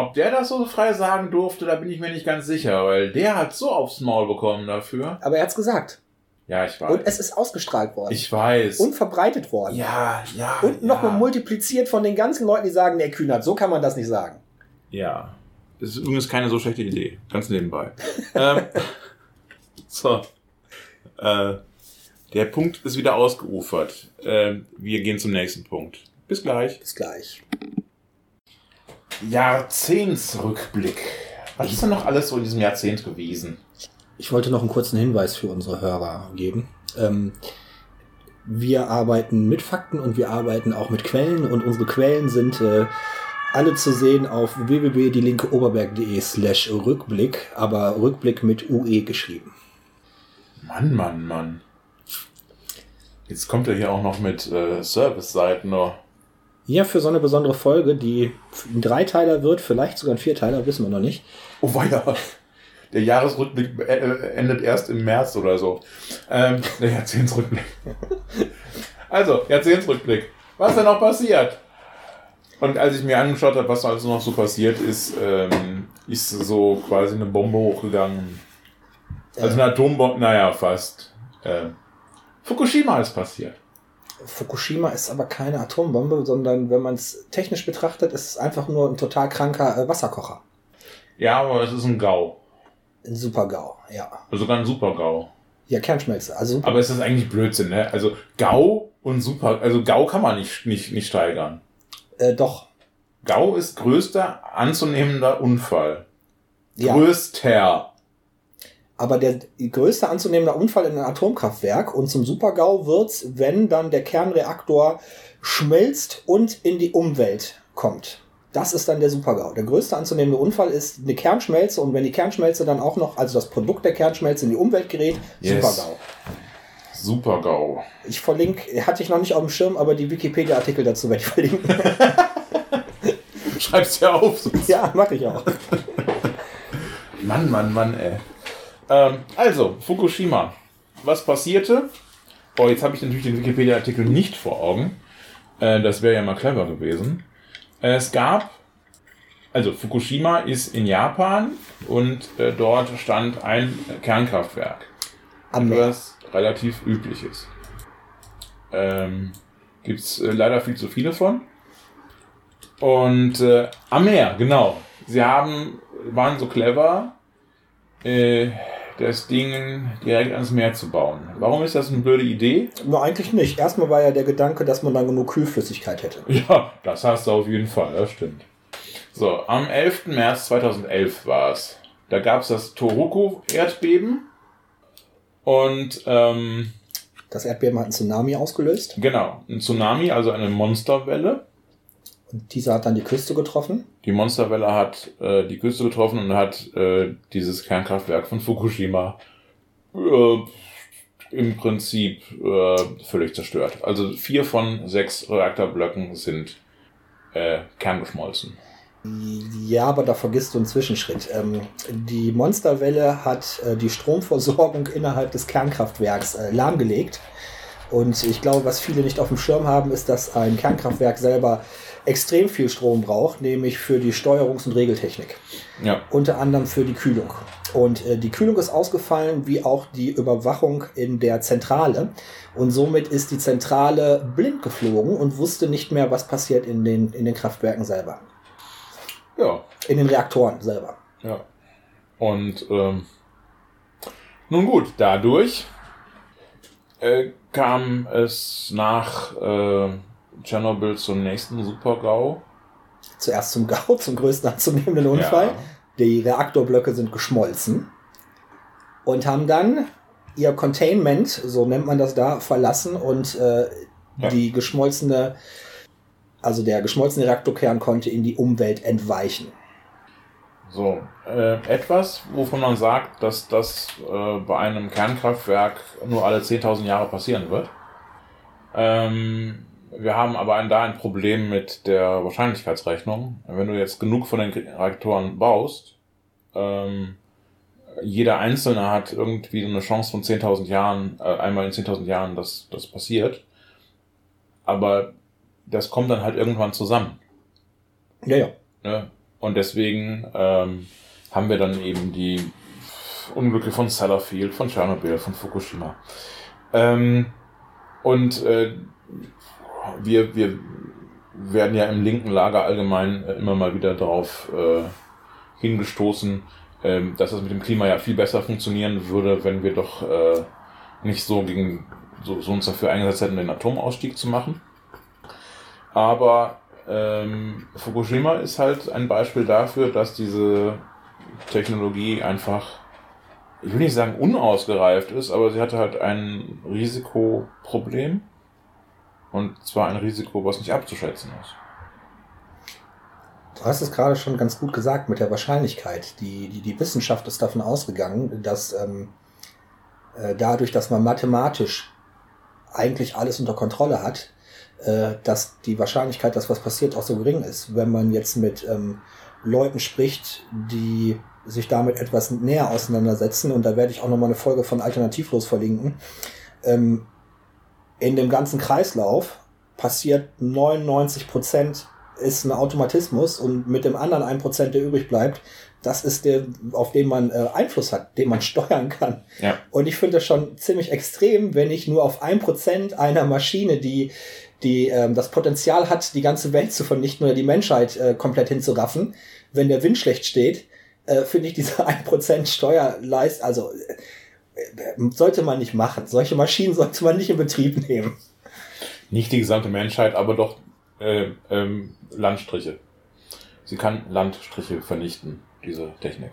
ob der das so frei sagen durfte, da bin ich mir nicht ganz sicher, weil der hat so aufs Maul bekommen dafür. Aber er hat's gesagt. Ja, ich weiß. Und es ist ausgestrahlt worden. ich weiß. und verbreitet worden. ja, ja. Und ja. nochmal multipliziert von den ganzen Leuten, die sagen, nee, Kühnert, so kann man das nicht sagen. Ja. Das ist übrigens keine so schlechte Idee. Ganz nebenbei. <laughs> ähm, so. Äh, der Punkt ist wieder ausgeufert. Ähm, wir gehen zum nächsten Punkt. Bis gleich. Bis gleich. Jahrzehntsrückblick. Was ist denn noch alles so in diesem Jahrzehnt gewesen? Ich wollte noch einen kurzen Hinweis für unsere Hörer geben. Ähm, wir arbeiten mit Fakten und wir arbeiten auch mit Quellen und unsere Quellen sind äh, alle zu sehen auf www.dielinkeoberberg.de slash Rückblick, aber Rückblick mit UE geschrieben. Mann, Mann, Mann. Jetzt kommt er hier auch noch mit äh, Service-Seiten. Ja, für so eine besondere Folge, die ein Dreiteiler wird, vielleicht sogar ein Vierteiler, wissen wir noch nicht. Oh weia. Der Jahresrückblick äh, äh, endet erst im März oder so. Ähm, der Jahrzehntsrückblick. <laughs> Also, Jahrzehntsrückblick. Was ist denn noch passiert? Und als ich mir angeschaut habe, was also noch so passiert ist, ähm, ist so quasi eine Bombe hochgegangen. Also eine Atombombe, naja, fast. Ähm, Fukushima ist passiert. Fukushima ist aber keine Atombombe, sondern wenn man es technisch betrachtet, ist es einfach nur ein total kranker äh, Wasserkocher. Ja, aber es ist ein GAU. Ein Super-GAU, ja. Also sogar ein Super-GAU. Ja, Kernschmelze. Also super. Aber es ist eigentlich Blödsinn, ne? Also GAU und Super, also GAU kann man nicht, nicht, nicht steigern. Äh, doch. GAU ist größter anzunehmender Unfall. Ja. Größter. Aber der größte anzunehmende Unfall in einem Atomkraftwerk und zum Super-GAU wird's, wenn dann der Kernreaktor schmilzt und in die Umwelt kommt. Das ist dann der Super-GAU. Der größte anzunehmende Unfall ist eine Kernschmelze und wenn die Kernschmelze dann auch noch, also das Produkt der Kernschmelze in die Umwelt gerät, Yes. Super-GAU. Super GAU. Ich verlinke, hatte ich noch nicht auf dem Schirm, aber die Wikipedia-Artikel dazu werde ich verlinken. <laughs> Schreib's ja auf. sonst- ja, mache ich auch. Mann, Mann, Mann, ey. Ähm, also, Fukushima. Was passierte? Oh, jetzt habe ich natürlich den Wikipedia-Artikel nicht vor Augen. Äh, das wäre ja mal clever gewesen. Es gab, also Fukushima ist in Japan und äh, dort stand ein Kernkraftwerk. Am Meer. was relativ üblich ist. Ähm, Gibt es äh, leider viel zu viele von. Und äh, am Meer, genau. Sie haben, waren so clever, äh, das Ding direkt ans Meer zu bauen. Warum ist das eine blöde Idee? Nur eigentlich nicht. Erstmal war ja der Gedanke, dass man dann genug Kühlflüssigkeit hätte. <laughs> Ja, das hast du auf jeden Fall, das stimmt. So, am 11. März 2011 war es. Da gab es das Tohoku-Erdbeben. Und ähm, Das Erdbeben hat einen Tsunami ausgelöst. genau, ein Tsunami, also eine Monsterwelle. Und dieser hat dann die Küste getroffen. Die Monsterwelle hat äh, die Küste getroffen und hat äh, dieses Kernkraftwerk von Fukushima äh, im Prinzip äh, völlig zerstört. Also vier von sechs Reaktorblöcken sind äh, kerngeschmolzen. Ja, aber da vergisst du einen Zwischenschritt. Ähm, die Monsterwelle hat äh, die Stromversorgung innerhalb des Kernkraftwerks lahmgelegt. Und ich glaube, was viele nicht auf dem Schirm haben, ist, dass ein Kernkraftwerk selber extrem viel Strom braucht, nämlich für die Steuerungs- und Regeltechnik. Ja, Unter anderem für die Kühlung. Und äh, die Kühlung ist ausgefallen, wie auch die Überwachung in der Zentrale. Und somit ist die Zentrale blind geflogen und wusste nicht mehr, was passiert in den, in den Kraftwerken selber. ja, In den Reaktoren selber. ja. Und ähm, nun gut, dadurch äh, kam es nach äh, Tschernobyl zum nächsten Super-GAU. Zuerst zum GAU, zum größten anzunehmenden Unfall. Ja. Die Reaktorblöcke sind geschmolzen und haben dann ihr Containment, so nennt man das da, verlassen und äh, Ja. die geschmolzene, also der geschmolzene Reaktorkern konnte in die Umwelt entweichen. So, äh, etwas, wovon man sagt, dass das äh, bei einem Kernkraftwerk nur alle 10.000 Jahre passieren wird. Ähm, wir haben aber da ein Problem mit der Wahrscheinlichkeitsrechnung. Wenn du jetzt genug von den Reaktoren baust, ähm, jeder Einzelne hat irgendwie eine Chance von 10.000 Jahren, äh, einmal in 10.000 Jahren, dass das passiert. Aber das kommt dann halt irgendwann zusammen. Ja, ja. Ne? Und deswegen ähm, haben wir dann eben die Unglücke von Sellafield, von Tschernobyl, von Fukushima. Ähm, und äh, wir, wir werden ja im linken Lager allgemein äh, immer mal wieder darauf äh, hingestoßen, äh, dass das mit dem Klima ja viel besser funktionieren würde, wenn wir doch äh, nicht so gegen so, so uns dafür eingesetzt hätten, den Atomausstieg zu machen. Aber ähm, Fukushima ist halt ein Beispiel dafür, dass diese Technologie einfach, ich will nicht sagen unausgereift ist, aber sie hatte halt ein Risikoproblem. Und zwar ein Risiko, was nicht abzuschätzen ist. Du hast es gerade schon ganz gut gesagt mit der Wahrscheinlichkeit. Die, die, die Wissenschaft ist davon ausgegangen, dass ähm, äh, dadurch, dass man mathematisch eigentlich alles unter Kontrolle hat, äh, dass die Wahrscheinlichkeit, dass was passiert, auch so gering ist. Wenn man jetzt mit ähm, Leuten spricht, die sich damit etwas näher auseinandersetzen, und da werde ich auch nochmal eine Folge von Alternativlos verlinken, ähm, in dem ganzen Kreislauf passiert 99 Prozent ist ein Automatismus und mit dem anderen 1 Prozent, der übrig bleibt, das ist der, auf den man äh, Einfluss hat, den man <laughs> steuern kann. Ja. Und ich finde das schon ziemlich extrem, wenn ich nur auf ein Prozent einer Maschine, die die ähm, das Potenzial hat, die ganze Welt zu vernichten oder die Menschheit äh, komplett hinzuraffen, wenn der Wind schlecht steht, äh, finde ich diese <laughs> 1% Steuerleist, also sollte man nicht machen. Solche Maschinen sollte man nicht in Betrieb nehmen. Nicht die gesamte Menschheit, aber doch äh, ähm, Landstriche. Sie kann Landstriche vernichten, diese Technik.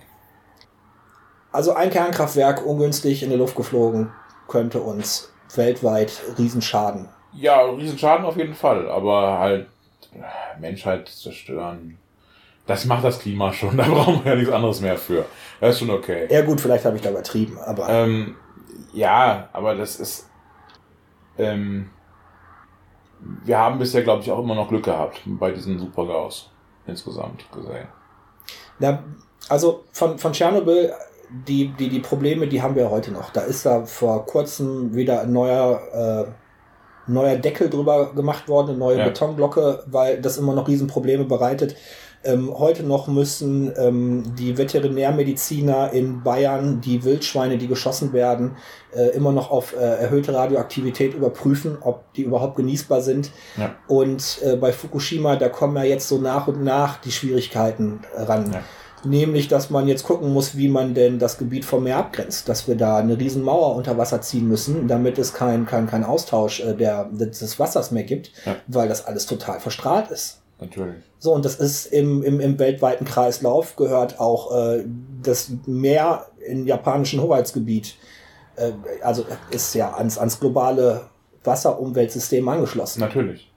Also ein Kernkraftwerk ungünstig in die Luft geflogen könnte uns weltweit Riesenschaden ja, Riesenschaden auf jeden Fall, aber halt Menschheit zerstören. Das macht das Klima schon, <laughs> da brauchen wir ja nichts anderes mehr für. Das ist schon okay. Ja gut, vielleicht habe ich da übertrieben, aber. Ähm, ja, aber das ist. Ähm, wir haben bisher, glaube ich, auch immer noch Glück gehabt bei diesen Supergaus insgesamt gesehen. Na, also von, von Tschernobyl, die, die, die Probleme, die haben wir heute noch. Da ist da vor kurzem wieder ein neuer äh, neuer Deckel drüber gemacht worden, eine neue ja. Betonglocke, weil das immer noch Riesenprobleme bereitet. Ähm, heute noch müssen ähm, die Veterinärmediziner in Bayern die Wildschweine, die geschossen werden, äh, immer noch auf äh, erhöhte Radioaktivität überprüfen, ob die überhaupt genießbar sind. Ja. Und äh, bei Fukushima, da kommen ja jetzt so nach und nach die Schwierigkeiten ran. Ja. Nämlich, dass man jetzt gucken muss, wie man denn das Gebiet vom Meer abgrenzt. Dass wir da eine riesen Mauer unter Wasser ziehen müssen, damit es kein, kein, kein Austausch äh, der, des Wassers mehr gibt, ja. weil das alles total verstrahlt ist. Natürlich. So, und das ist im, im, im weltweiten Kreislauf gehört auch äh, das Meer im japanischen Hoheitsgebiet, äh, also ist ja ans, ans globale Wasserumweltsystem angeschlossen. Natürlich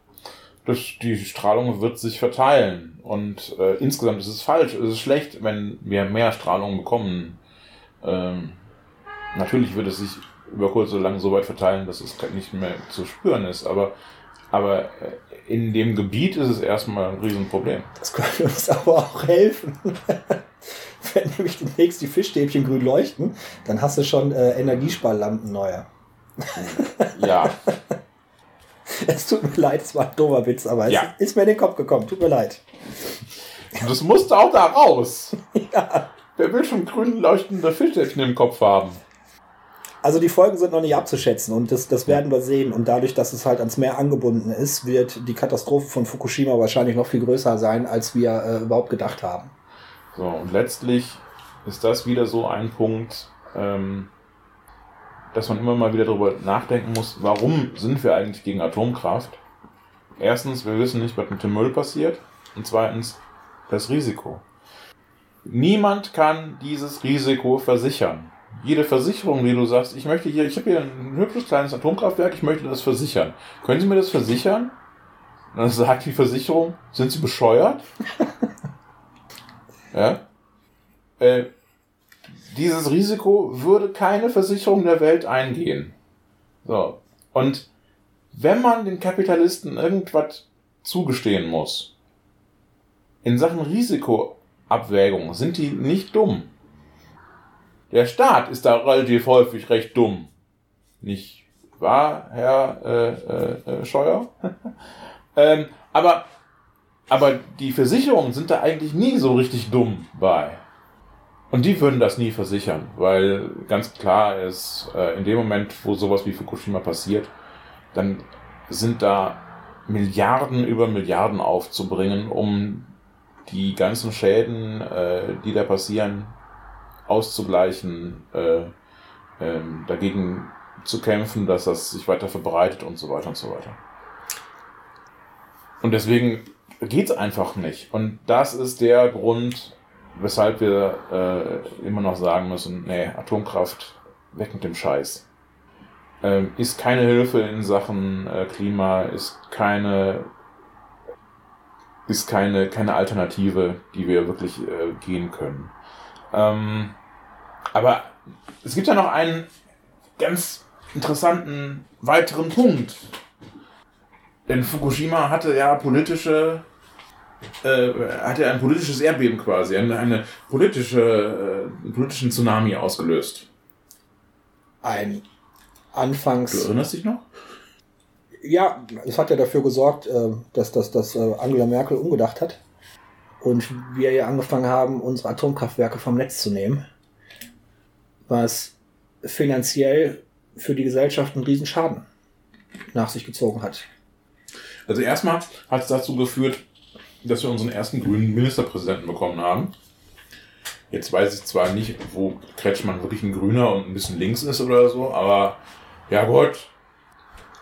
das, die Strahlung wird sich verteilen. Und äh, insgesamt ist es falsch. Es ist schlecht, wenn wir mehr Strahlung bekommen. Ähm, natürlich wird es sich über kurz oder lang so weit verteilen, dass es nicht mehr zu spüren ist. Aber, aber äh, in dem Gebiet ist es erstmal ein Riesenproblem. Das könnte uns aber auch helfen. <laughs> wenn nämlich demnächst die Fischstäbchen grün leuchten, dann hast du schon äh, Energiesparlampen neue. <laughs> ja. Es tut mir leid, es war ein dummer Witz, aber ja. es ist mir in den Kopf gekommen. Tut mir leid. Das musste auch da raus. <laughs> ja. Wer will schon grün leuchtende Fischstäbchen im Kopf haben? Also die Folgen sind noch nicht abzuschätzen und das, das werden wir sehen. Und dadurch, dass es halt ans Meer angebunden ist, wird die Katastrophe von Fukushima wahrscheinlich noch viel größer sein, als wir äh, überhaupt gedacht haben. So, und letztlich ist das wieder so ein Punkt, ähm, dass man immer mal wieder darüber nachdenken muss, warum sind wir eigentlich gegen Atomkraft? Erstens, wir wissen nicht, was mit dem Müll passiert. Und zweitens, das Risiko. Niemand kann dieses Risiko versichern. Jede Versicherung, die du sagst, ich möchte hier, ich habe hier ein hübsches kleines Atomkraftwerk, ich möchte das versichern. Können Sie mir das versichern? Und dann sagt die Versicherung, sind Sie bescheuert? <laughs> ja? Äh, dieses Risiko würde keine Versicherung der Welt eingehen. So. Und wenn man den Kapitalisten irgendwas zugestehen muss, in Sachen Risikoabwägung sind die nicht dumm. Der Staat ist da relativ häufig recht dumm. Nicht wahr, Herr äh, äh, äh Scheuer? <laughs> ähm, aber, aber die Versicherungen sind da eigentlich nie so richtig dumm bei. Und die würden das nie versichern, weil ganz klar ist, äh, in dem Moment, wo sowas wie Fukushima passiert, dann sind da Milliarden über Milliarden aufzubringen, um die ganzen Schäden, äh, die da passieren, auszugleichen, äh, ähm, dagegen zu kämpfen, dass das sich weiter verbreitet und so weiter und so weiter. Und deswegen geht's einfach nicht. Und das ist der Grund, weshalb wir äh, immer noch sagen müssen, nee, Atomkraft, weg mit dem Scheiß. Ähm, ist keine Hilfe in Sachen äh, Klima, ist keine ist keine, keine Alternative, die wir wirklich äh, gehen können. Ähm, aber es gibt ja noch einen ganz interessanten weiteren Punkt. Denn Fukushima hatte ja politische, äh, hatte ein politisches Erdbeben quasi, eine, eine politische, äh, politischen Tsunami ausgelöst. Ein anfangs. Du erinnerst dich noch? Ja, es hat ja dafür gesorgt, äh, dass, dass, dass äh, Angela Merkel umgedacht hat und wir ja angefangen haben, unsere Atomkraftwerke vom Netz zu nehmen, was finanziell für die Gesellschaft einen Riesenschaden nach sich gezogen hat. Also erstmal hat es dazu geführt, dass wir unseren ersten grünen Ministerpräsidenten bekommen haben. Jetzt weiß ich zwar nicht, wo Kretschmann wirklich ein Grüner und ein bisschen links ist oder so, aber ja gut,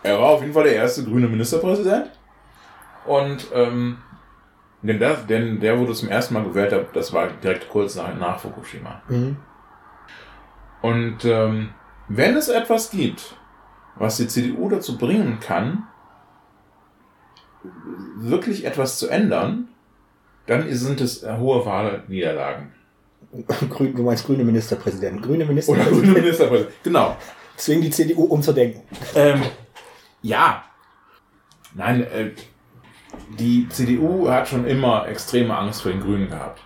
er war auf jeden Fall der erste grüne Ministerpräsident. Und ähm, denn, der, denn der wurde zum ersten Mal gewählt, das war direkt kurz nach, nach Fukushima. Mhm. Und ähm, wenn es etwas gibt, was die CDU dazu bringen kann, wirklich etwas zu ändern, dann sind es hohe Wahlniederlagen. <laughs> Du meinst grüne Ministerpräsidenten. Grüne Ministerpräsidenten. Oder grüne Ministerpräsidenten, genau. Zwingen die CDU umzudenken. Ähm, ja. Nein, äh, die CDU hat schon immer extreme Angst vor den Grünen gehabt.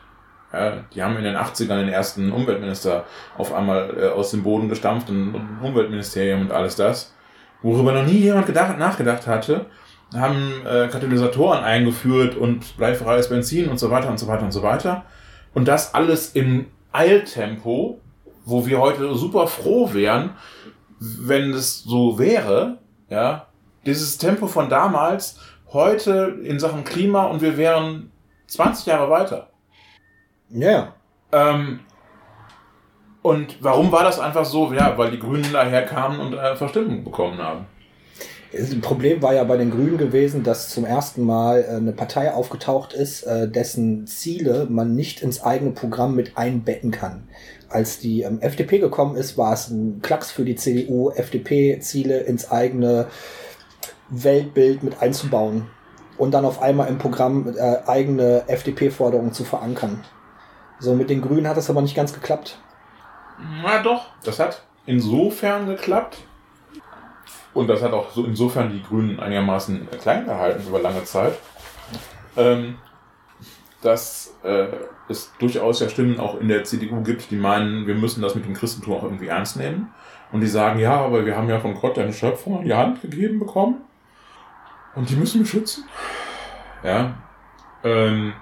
Ja, die haben in den 80ern den ersten Umweltminister auf einmal äh, aus dem Boden gestampft, ein Umweltministerium und alles das. Worüber noch nie jemand gedacht, nachgedacht hatte, haben äh, Katalysatoren eingeführt und bleifreies Benzin und so weiter und so weiter und so weiter. Und das alles im Eiltempo, wo wir heute super froh wären, wenn es so wäre, ja, dieses Tempo von damals, heute in Sachen Klima und wir wären 20 Jahre weiter. Ja. Ähm, und warum war das einfach so? Ja, weil die Grünen daher kamen und äh, Verstimmung bekommen haben. Das Problem war ja bei den Grünen gewesen, dass zum ersten Mal äh, eine Partei aufgetaucht ist, äh, dessen Ziele man nicht ins eigene Programm mit einbetten kann. Als die ähm, FDP gekommen ist, war es ein Klacks für die CDU, FDP-Ziele ins eigene Weltbild mit einzubauen und dann auf einmal im Programm äh, eigene FDP-Forderungen zu verankern. So, mit den Grünen hat das aber nicht ganz geklappt. Na doch, das hat insofern geklappt. Und das hat auch so insofern die Grünen einigermaßen klein gehalten über lange Zeit. Ähm, dass äh, es durchaus ja Stimmen auch in der CDU gibt, die meinen, wir müssen das mit dem Christentum auch irgendwie ernst nehmen. Und die sagen, ja, aber wir haben ja von Gott eine Schöpfung in die Hand gegeben bekommen. Und die müssen wir schützen. Ja. Ähm,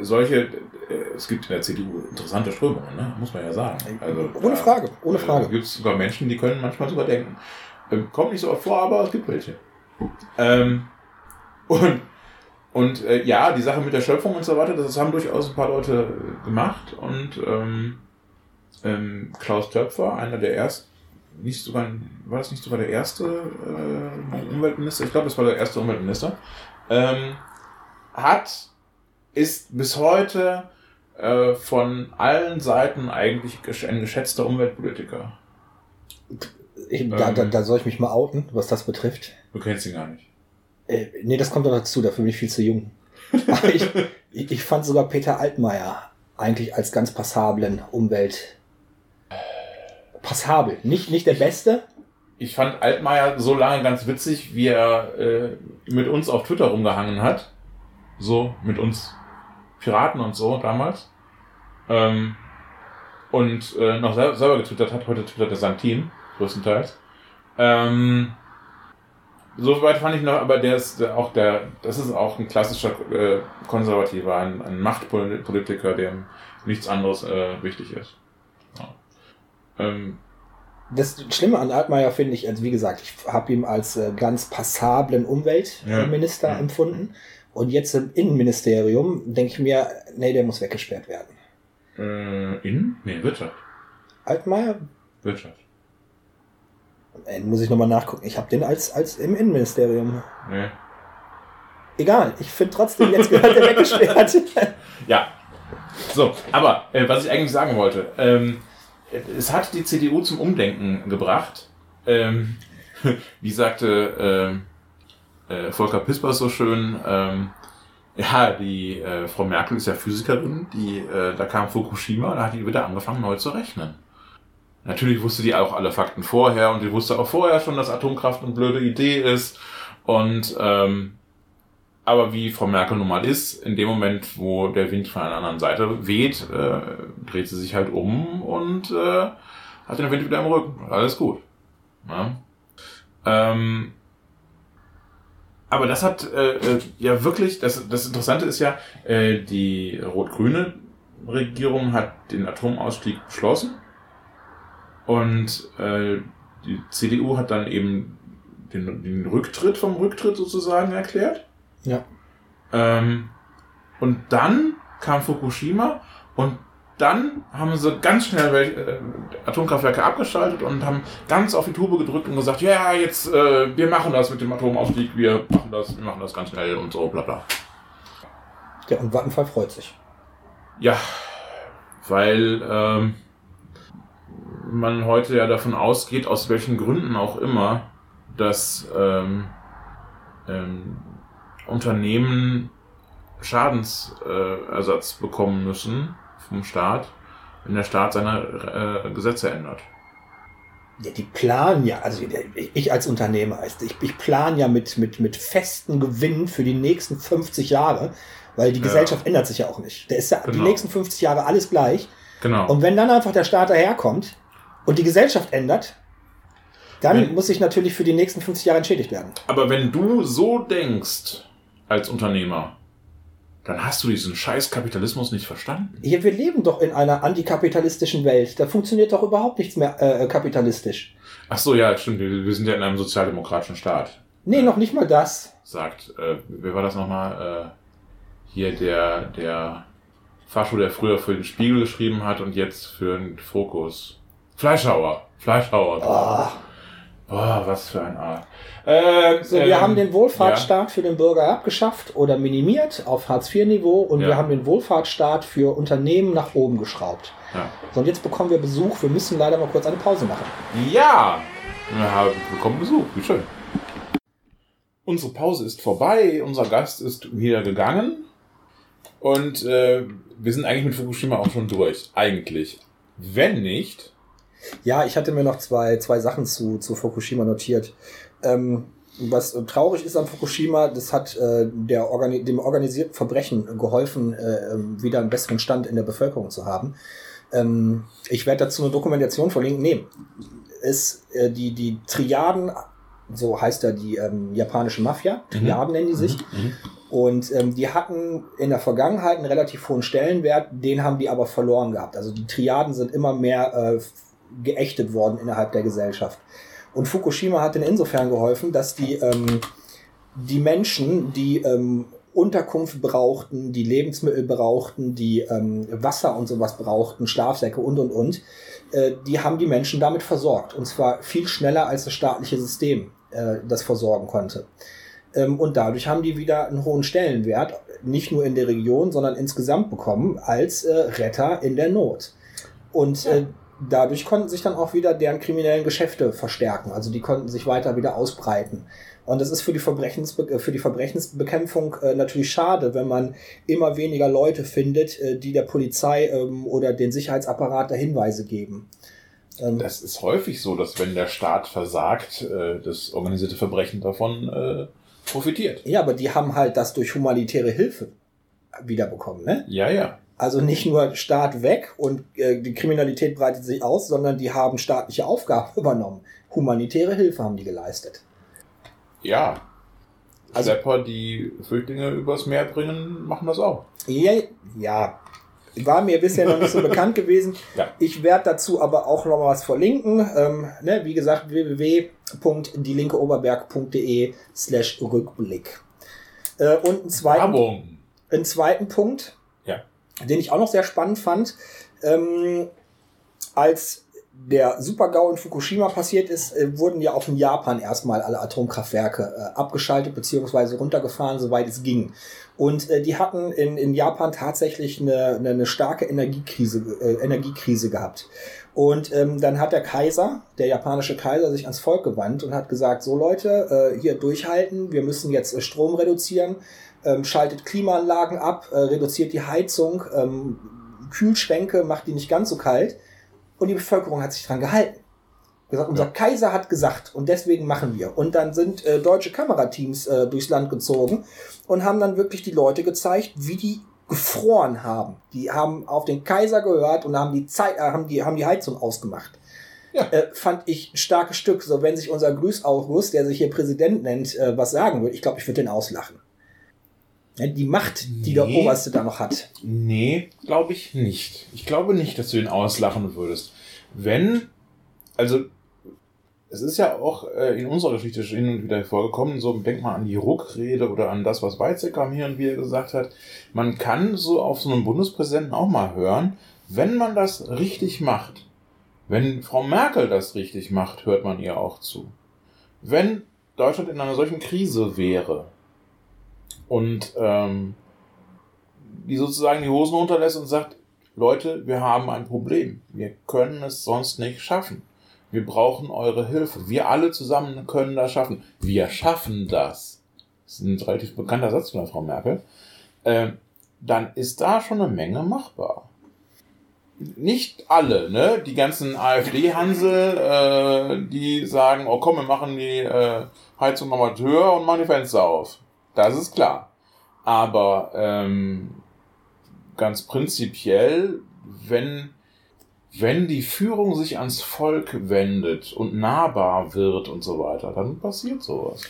solche, äh, es gibt in der CDU interessante Strömungen, ne? muss man ja sagen. Also, ohne Frage, ohne äh, Frage. Es gibt sogar Menschen, die können manchmal sogar denken. Ähm, kommt nicht so oft vor, aber es gibt welche. Ähm, und und äh, ja, die Sache mit der Schöpfung und so weiter, das haben durchaus ein paar Leute gemacht. Und ähm, ähm, Klaus Töpfer, einer der ersten, nicht sogar, war das nicht sogar der erste äh, Umweltminister? Ich glaube, das war der erste Umweltminister. Ähm, hat, ist bis heute äh, von allen Seiten eigentlich ein geschätzter Umweltpolitiker. Ich, da, da, ähm. da soll ich mich mal outen, was das betrifft. Du kennst ihn gar nicht. Äh, nee, das kommt doch dazu, dafür bin ich viel zu jung. ich, <laughs> ich, ich fand sogar Peter Altmaier eigentlich als ganz passablen Umwelt. Passabel. Nicht, nicht der Beste. ich fand Altmaier so lange ganz witzig, wie er äh, mit uns auf Twitter rumgehangen hat. So, mit uns Piraten und so damals. Ähm, und äh, noch selber, selber getwittert hat. Heute twittert er sein Team, größtenteils. Ähm, Soweit fand ich noch, aber der ist auch der, das ist auch ein klassischer äh, Konservativer, ein, ein Machtpolitiker, dem nichts anderes äh, wichtig ist. Ja. Ähm, das Schlimme an Altmaier finde ich, also wie gesagt, ich habe ihn als äh, ganz passablen Umweltminister ja. empfunden. Und jetzt im Innenministerium denke ich mir, nee, der muss weggesperrt werden. Äh, Innen? Nee, Wirtschaft. Altmaier? Wirtschaft. Ey, muss ich nochmal nachgucken. Ich habe den als, als im Innenministerium. Nee. Egal, ich finde trotzdem, jetzt gehört er weggesperrt. <laughs> ja. So, aber äh, was ich eigentlich sagen wollte, ähm, es hat die CDU zum Umdenken gebracht. Ähm, <laughs> wie sagte äh, äh, Volker Pispers so schön, ähm, ja, die äh, Frau Merkel ist ja Physikerin, die, äh, da kam Fukushima, da hat die wieder angefangen neu zu rechnen. Natürlich wusste die auch alle Fakten vorher und die wusste auch vorher schon, dass Atomkraft eine blöde Idee ist. Und ähm, aber wie Frau Merkel nun mal ist, in dem Moment, wo der Wind von einer anderen Seite weht, äh, dreht sie sich halt um und äh, hat den Wind wieder im Rücken. Alles gut. Ja, ähm, aber das hat äh, äh, ja wirklich, das, das Interessante ist ja, äh, die rot-grüne Regierung hat den Atomausstieg beschlossen und äh, die CDU hat dann eben den, den Rücktritt vom Rücktritt sozusagen erklärt. Ja. Ähm, und dann kam Fukushima und dann haben sie ganz schnell äh, Atomkraftwerke abgeschaltet und haben ganz auf die Tube gedrückt und gesagt, ja, jetzt, äh, wir machen das mit dem Atomausstieg, wir machen das, wir machen das ganz schnell und so, bla bla. Ja, und Vattenfall freut sich. Ja, weil ähm, man heute ja davon ausgeht, aus welchen Gründen auch immer, dass ähm, ähm, Unternehmen Schadensersatz bekommen müssen vom Staat, wenn der Staat seine äh, Gesetze ändert. Ja, die planen ja, also ich als Unternehmer, ich, ich plane ja mit, mit, mit festen Gewinnen für die nächsten 50 Jahre, weil die Gesellschaft ja. ändert sich ja auch nicht. Da ist ja genau. die nächsten 50 Jahre alles gleich. Genau. Und wenn dann einfach der Staat daherkommt und die Gesellschaft ändert, dann wenn, muss ich natürlich für die nächsten 50 Jahre entschädigt werden. Aber wenn du so denkst als Unternehmer, dann hast du diesen scheiß Kapitalismus nicht verstanden. Ja, wir leben doch in einer antikapitalistischen Welt. Da funktioniert doch überhaupt nichts mehr äh, kapitalistisch. Ach so, ja, stimmt. Wir, wir sind ja in einem sozialdemokratischen Staat. Nee, noch nicht mal das. Sagt, äh, wer war das nochmal? Äh, hier der, der Fascho, der früher für den Spiegel geschrieben hat und jetzt für den Fokus. Fleischhauer. Fleischhauer. Oh. Boah, was für ein Art. Äh, so, wir ähm, haben den Wohlfahrtsstaat ja. für den Bürger abgeschafft oder minimiert auf Hartz-IV-Niveau und ja. wir haben den Wohlfahrtsstaat für Unternehmen nach oben geschraubt. Ja. So, und jetzt bekommen wir Besuch. Wir müssen leider mal kurz eine Pause machen. Ja, wir bekommen Besuch. Wie schön. Unsere Pause ist vorbei. Unser Gast ist wieder gegangen. Und äh, wir sind eigentlich mit Fukushima auch schon durch. Eigentlich. Wenn nicht, ja, ich hatte mir noch zwei, zwei Sachen zu, zu Fukushima notiert. Ähm, was traurig ist an Fukushima, das hat äh, der Organi dem organisierten Verbrechen geholfen, äh, ähm, wieder einen besseren Stand in der Bevölkerung zu haben. Ähm, ich werde dazu eine Dokumentation verlinken. Nee, ist äh, die, die Triaden, so heißt ja die ähm, japanische Mafia, mhm. Triaden mhm. nennen die sich. Mhm. mhm. Und ähm, die hatten in der Vergangenheit einen relativ hohen Stellenwert, den haben die aber verloren gehabt. Also die Triaden sind immer mehr äh, geächtet worden innerhalb der Gesellschaft. Und Fukushima hat in insofern geholfen, dass die, ähm, die Menschen, die ähm, Unterkunft brauchten, die Lebensmittel brauchten, die ähm, Wasser und sowas brauchten, Schlafsäcke und und und, äh, die haben die Menschen damit versorgt. Und zwar viel schneller als das staatliche System äh, das versorgen konnte. Ähm, und dadurch haben die wieder einen hohen Stellenwert, nicht nur in der Region, sondern insgesamt bekommen als äh, Retter in der Not. Und äh, dadurch konnten sich dann auch wieder deren kriminellen Geschäfte verstärken. Also die konnten sich weiter wieder ausbreiten. Und das ist für die, Verbrechensbe für die Verbrechensbekämpfung äh, natürlich schade, wenn man immer weniger Leute findet, äh, die der Polizei ähm, oder den Sicherheitsapparat da Hinweise geben. Ähm, das ist häufig so, dass wenn der Staat versagt, äh, das organisierte Verbrechen davon äh, profitiert. Ja, aber die haben halt das durch humanitäre Hilfe wiederbekommen, ne? Ja, ja. Also nicht nur Staat weg und äh, die Kriminalität breitet sich aus, sondern die haben staatliche Aufgaben <laughs> übernommen. Humanitäre Hilfe haben die geleistet. Ja. Also, Schlepper, die Flüchtlinge übers Meer bringen, machen das auch. Ja, ja. War mir bisher noch nicht so <laughs> bekannt gewesen. Ja. Ich werde dazu aber auch noch was verlinken. Ähm, ne, wie gesagt, www.dielinkeoberberg.de slash Rückblick. Äh, und einen zweiten, Werbung. einen zweiten Punkt. Den ich auch noch sehr spannend fand. Ähm, als der Super-GAU in Fukushima passiert ist, äh, wurden ja auch in Japan erstmal alle Atomkraftwerke äh, abgeschaltet bzw. runtergefahren, soweit es ging. Und äh, die hatten in, in Japan tatsächlich eine, eine, starke Energiekrise, äh, Energiekrise gehabt. Und ähm, dann hat der Kaiser, der japanische Kaiser, sich ans Volk gewandt und hat gesagt, so Leute, äh, hier durchhalten, wir müssen jetzt äh, Strom reduzieren, ähm, schaltet Klimaanlagen ab, äh, reduziert die Heizung, ähm, Kühlschränke, macht die nicht ganz so kalt und die Bevölkerung hat sich dran gehalten. Gesagt, unser ja. Kaiser hat gesagt und deswegen machen wir. Und dann sind äh, deutsche Kamerateams äh, durchs Land gezogen und haben dann wirklich die Leute gezeigt, wie die gefroren haben. Die haben auf den Kaiser gehört und haben die Zeit, äh, haben die, haben die Heizung ausgemacht. Ja. Äh, fand ich ein starkes Stück. So, wenn sich unser Grüß August, der sich hier Präsident nennt, äh, was sagen würde, ich glaube, ich würde den auslachen. Die Macht, die nee. der Oberste da noch hat. Nee, glaube ich nicht. Ich glaube nicht, dass du ihn auslachen würdest. Wenn, also, es ist ja auch äh, in unserer Geschichte schon hin und wieder vorgekommen, so denk mal an die Ruckrede oder an das, was Weizsäcker hier und wieder gesagt hat. Man kann so auf so einen Bundespräsidenten auch mal hören, wenn man das richtig macht. Wenn Frau Merkel das richtig macht, hört man ihr auch zu. Wenn Deutschland in einer solchen Krise wäre, und ähm, die sozusagen die Hosen runterlässt und sagt, Leute, wir haben ein Problem. Wir können es sonst nicht schaffen. Wir brauchen eure Hilfe. Wir alle zusammen können das schaffen. Wir schaffen das. Das ist ein relativ bekannter Satz von der Frau Merkel. Äh, dann ist da schon eine Menge machbar. Nicht alle, ne? Die ganzen AfD-Hansel, äh, die sagen, oh komm, wir machen die äh, Heizung nochmal höher und machen die Fenster auf. Das ist klar. Aber ähm, ganz prinzipiell, wenn, wenn die Führung sich ans Volk wendet und nahbar wird und so weiter, dann passiert sowas.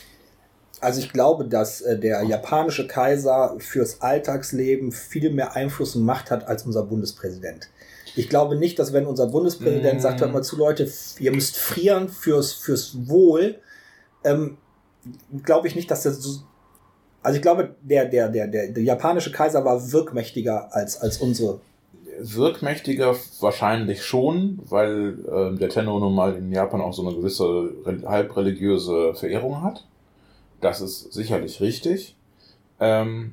Also ich glaube, dass äh, der japanische Kaiser fürs Alltagsleben viel mehr Einfluss und Macht hat als unser Bundespräsident. Ich glaube nicht, dass wenn unser Bundespräsident mm. sagt, hört mal zu Leute, ihr müsst frieren fürs, fürs Wohl, ähm, glaube ich nicht, dass das so, also ich glaube, der, der, der, der, der japanische Kaiser war wirkmächtiger als, als unsere. Wirkmächtiger wahrscheinlich schon, weil äh, der Tenno nun mal in Japan auch so eine gewisse halbreligiöse Verehrung hat. Das ist sicherlich richtig. Ähm,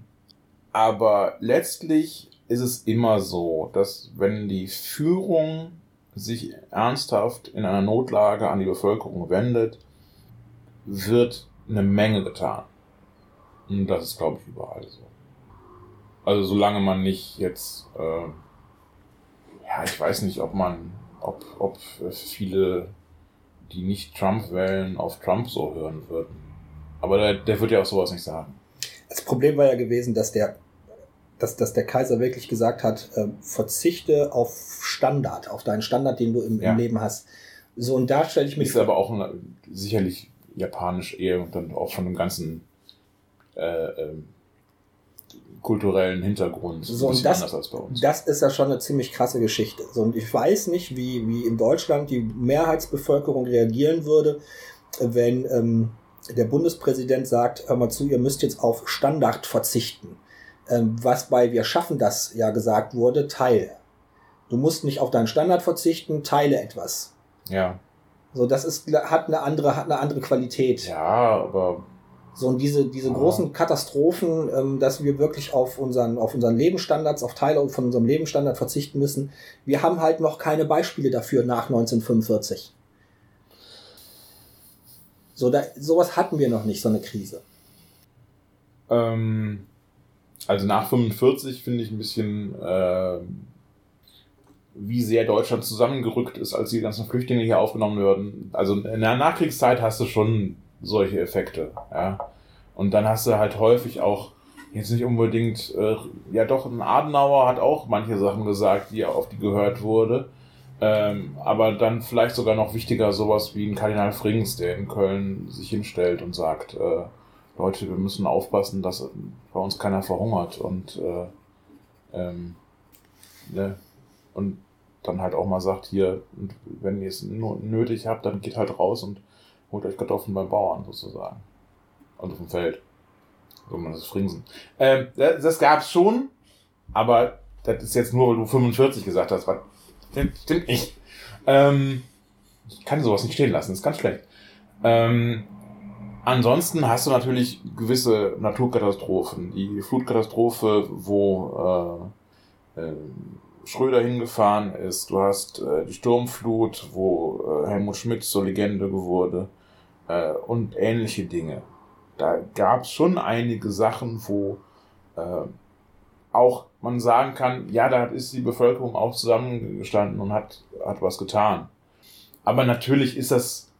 aber letztlich ist es immer so, dass wenn die Führung sich ernsthaft in einer Notlage an die Bevölkerung wendet, wird eine Menge getan. Und das ist, glaube ich, überall so. Also solange man nicht jetzt, äh, ja, ich weiß nicht, ob man, ob, ob viele, die nicht Trump wählen, auf Trump so hören würden. Aber der, der wird ja auch sowas nicht sagen. Das Problem war ja gewesen, dass der, dass, dass der Kaiser wirklich gesagt hat, äh, verzichte auf Standard, auf deinen Standard, den du im, ja. im Leben hast. So, und da stelle ich mich. Ist aber auch ein, sicherlich japanisch eher und dann auch von dem ganzen ähm, kulturellen Hintergrund so, und das, anders als bei uns. Das ist ja schon eine ziemlich krasse Geschichte. So, und ich weiß nicht, wie, wie in Deutschland die Mehrheitsbevölkerung reagieren würde, wenn ähm, der Bundespräsident sagt, hör mal zu, ihr müsst jetzt auf Standard verzichten. Ähm, was bei Wir schaffen das ja gesagt wurde, teil. Du musst nicht auf deinen Standard verzichten, teile etwas. Ja. So, das ist, hat eine andere, hat eine andere Qualität. Ja, aber so und diese, diese großen Katastrophen, ähm, dass wir wirklich auf unseren, auf unseren Lebensstandards, auf Teile von unserem Lebensstandard verzichten müssen. Wir haben halt noch keine Beispiele dafür nach 1945. So, da, sowas hatten wir noch nicht, so eine Krise. Ähm, also nach 45 finde ich ein bisschen, äh, wie sehr Deutschland zusammengerückt ist, als die ganzen Flüchtlinge hier aufgenommen werden. Also in der Nachkriegszeit hast du schon solche Effekte, ja. Und dann hast du halt häufig auch jetzt nicht unbedingt, äh, ja doch, ein Adenauer hat auch manche Sachen gesagt, die auf die gehört wurde. Ähm, aber dann vielleicht sogar noch wichtiger sowas wie ein Kardinal Frings, der in Köln sich hinstellt und sagt, äh, Leute, wir müssen aufpassen, dass bei uns keiner verhungert und äh, ähm, ne, und dann halt auch mal sagt, hier, wenn ihr es nötig habt, dann geht halt raus und holt euch Kartoffeln beim Bauern sozusagen. Und auf dem Feld. So man das Fringsen. Ähm, das, das gab's schon, aber das ist jetzt nur, weil du 45 gesagt hast. Was, stimmt, stimmt nicht. Ähm, ich kann sowas nicht stehen lassen, das ist ganz schlecht. Ähm, ansonsten hast du natürlich gewisse Naturkatastrophen. Die Flutkatastrophe, wo äh, äh, Schröder hingefahren ist. Du hast äh, die Sturmflut, wo äh, Helmut Schmidt zur Legende wurde äh, und ähnliche Dinge da gab es schon einige Sachen, wo äh, auch man sagen kann, ja, da ist die Bevölkerung auch zusammengestanden und hat, hat was getan. Aber natürlich ist das,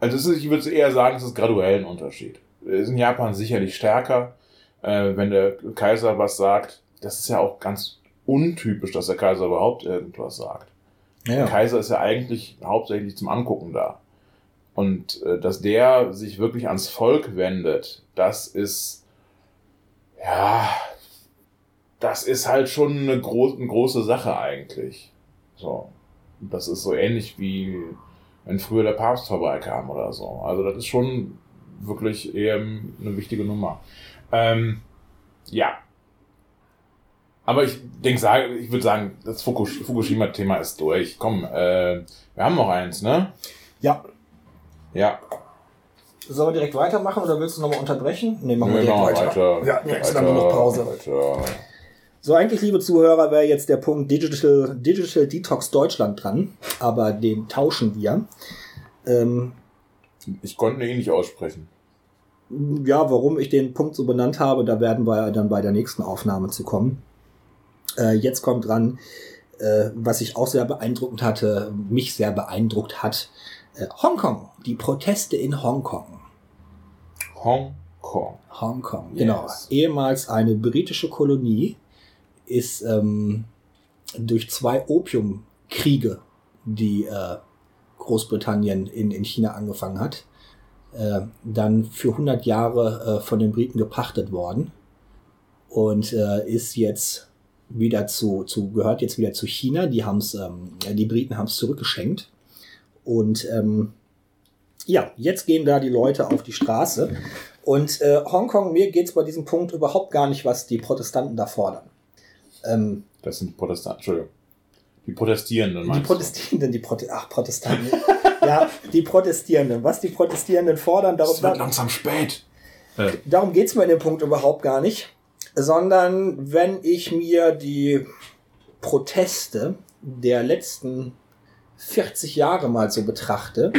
also ist, ich würde eher sagen, es ist graduell ein Unterschied. ist in Japan sicherlich stärker, äh, wenn der Kaiser was sagt. Das ist ja auch ganz untypisch, dass der Kaiser überhaupt irgendwas sagt. Ja. Der Kaiser ist ja eigentlich hauptsächlich zum Angucken da. Und äh, dass der sich wirklich ans Volk wendet, das ist, ja, das ist halt schon eine, gro eine große Sache eigentlich. So. Das ist so ähnlich wie wenn früher der Papst vorbeikam oder so. Also das ist schon wirklich eher eine wichtige Nummer. Ähm, ja. Aber ich denke, ich würde sagen, das Fukushima-Thema ist durch. Komm, äh, wir haben noch eins, ne? Ja, ja. Sollen wir direkt weitermachen oder willst du nochmal unterbrechen? Nee, machen wir direkt weiter. weiter. Ja, jetzt weiter, dann noch Pause. Weiter. So, eigentlich, liebe Zuhörer, wäre jetzt der Punkt Digital, Digital Detox Deutschland dran, aber den tauschen wir. Ähm, ich konnte ihn nicht aussprechen. Ja, warum ich den Punkt so benannt habe, da werden wir dann bei der nächsten Aufnahme zu kommen. Äh, jetzt kommt dran, äh, was ich auch sehr beeindruckend hatte, mich sehr beeindruckt hat, äh, Hongkong, die Proteste in Hongkong. Hongkong. Hongkong, genau. Yes. Ehemals eine britische Kolonie ist ähm, durch zwei Opiumkriege, die äh, Großbritannien in, in China angefangen hat, äh, dann für 100 Jahre äh, von den Briten gepachtet worden und äh, ist jetzt wieder zu, zu gehört jetzt wieder zu China. Die haben's, ähm, die Briten haben es zurückgeschenkt und ähm, ja, jetzt gehen da die Leute auf die Straße. Und äh, Hongkong, mir geht es bei diesem Punkt überhaupt gar nicht, was die Protestanten da fordern. Ähm, das sind Protestanten, Entschuldigung. Die Protestierenden, Die Protestierenden, die Prote Ach, Protestanten. ja, die Protestierenden. Was die Protestierenden fordern, darum. Es wird langsam spät. Äh. Darum geht's mir in dem Punkt überhaupt gar nicht. Sondern wenn ich mir die Proteste der letzten 40 Jahre mal so betrachte,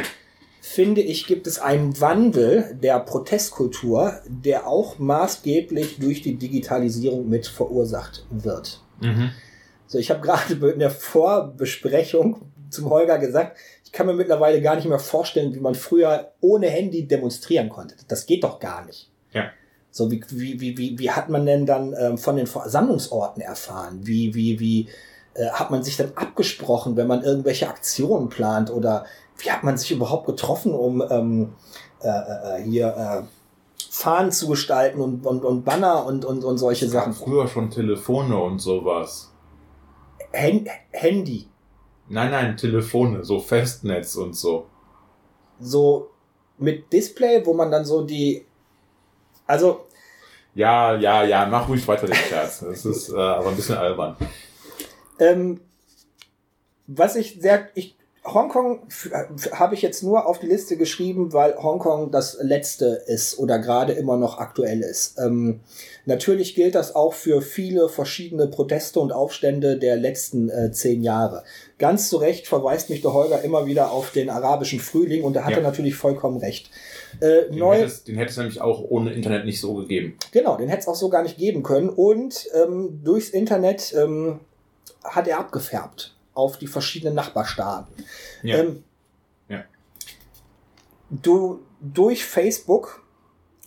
finde ich, gibt es einen Wandel der Protestkultur, der auch maßgeblich durch die Digitalisierung mit verursacht wird. Mhm. So, ich habe gerade in der Vorbesprechung zum Holger gesagt, ich kann mir mittlerweile gar nicht mehr vorstellen, wie man früher ohne Handy demonstrieren konnte. Das geht doch gar nicht. Ja. So, wie, wie, wie, wie, wie hat man denn dann ähm, von den Versammlungsorten erfahren? Wie, wie, wie, äh, hat man sich dann abgesprochen, wenn man irgendwelche Aktionen plant oder wie hat man sich überhaupt getroffen, um ähm, äh, äh, hier äh, Fahnen zu gestalten und, und, und Banner und, und, und solche es Sachen? Früher schon Telefone und sowas. Hen Handy. Nein, nein, Telefone, so Festnetz und so. So mit Display, wo man dann so die. Also. Ja, ja, ja, mach ruhig weiter den Scherz. Das ist äh, aber ein bisschen albern. Ähm, was ich sehr, ich, Hongkong habe ich jetzt nur auf die Liste geschrieben, weil Hongkong das letzte ist oder gerade immer noch aktuell ist. Ähm, natürlich gilt das auch für viele verschiedene Proteste und Aufstände der letzten äh, zehn Jahre. Ganz zu Recht verweist mich der Holger immer wieder auf den arabischen Frühling und da hat ja. er natürlich vollkommen recht. Äh, den, neu, hätte es, den hätte es nämlich auch ohne Internet nicht so gegeben. Genau, den hätte es auch so gar nicht geben können und ähm, durchs Internet ähm, hat er abgefärbt auf die verschiedenen Nachbarstaaten. Ja. Ähm, Ja. Du, durch Facebook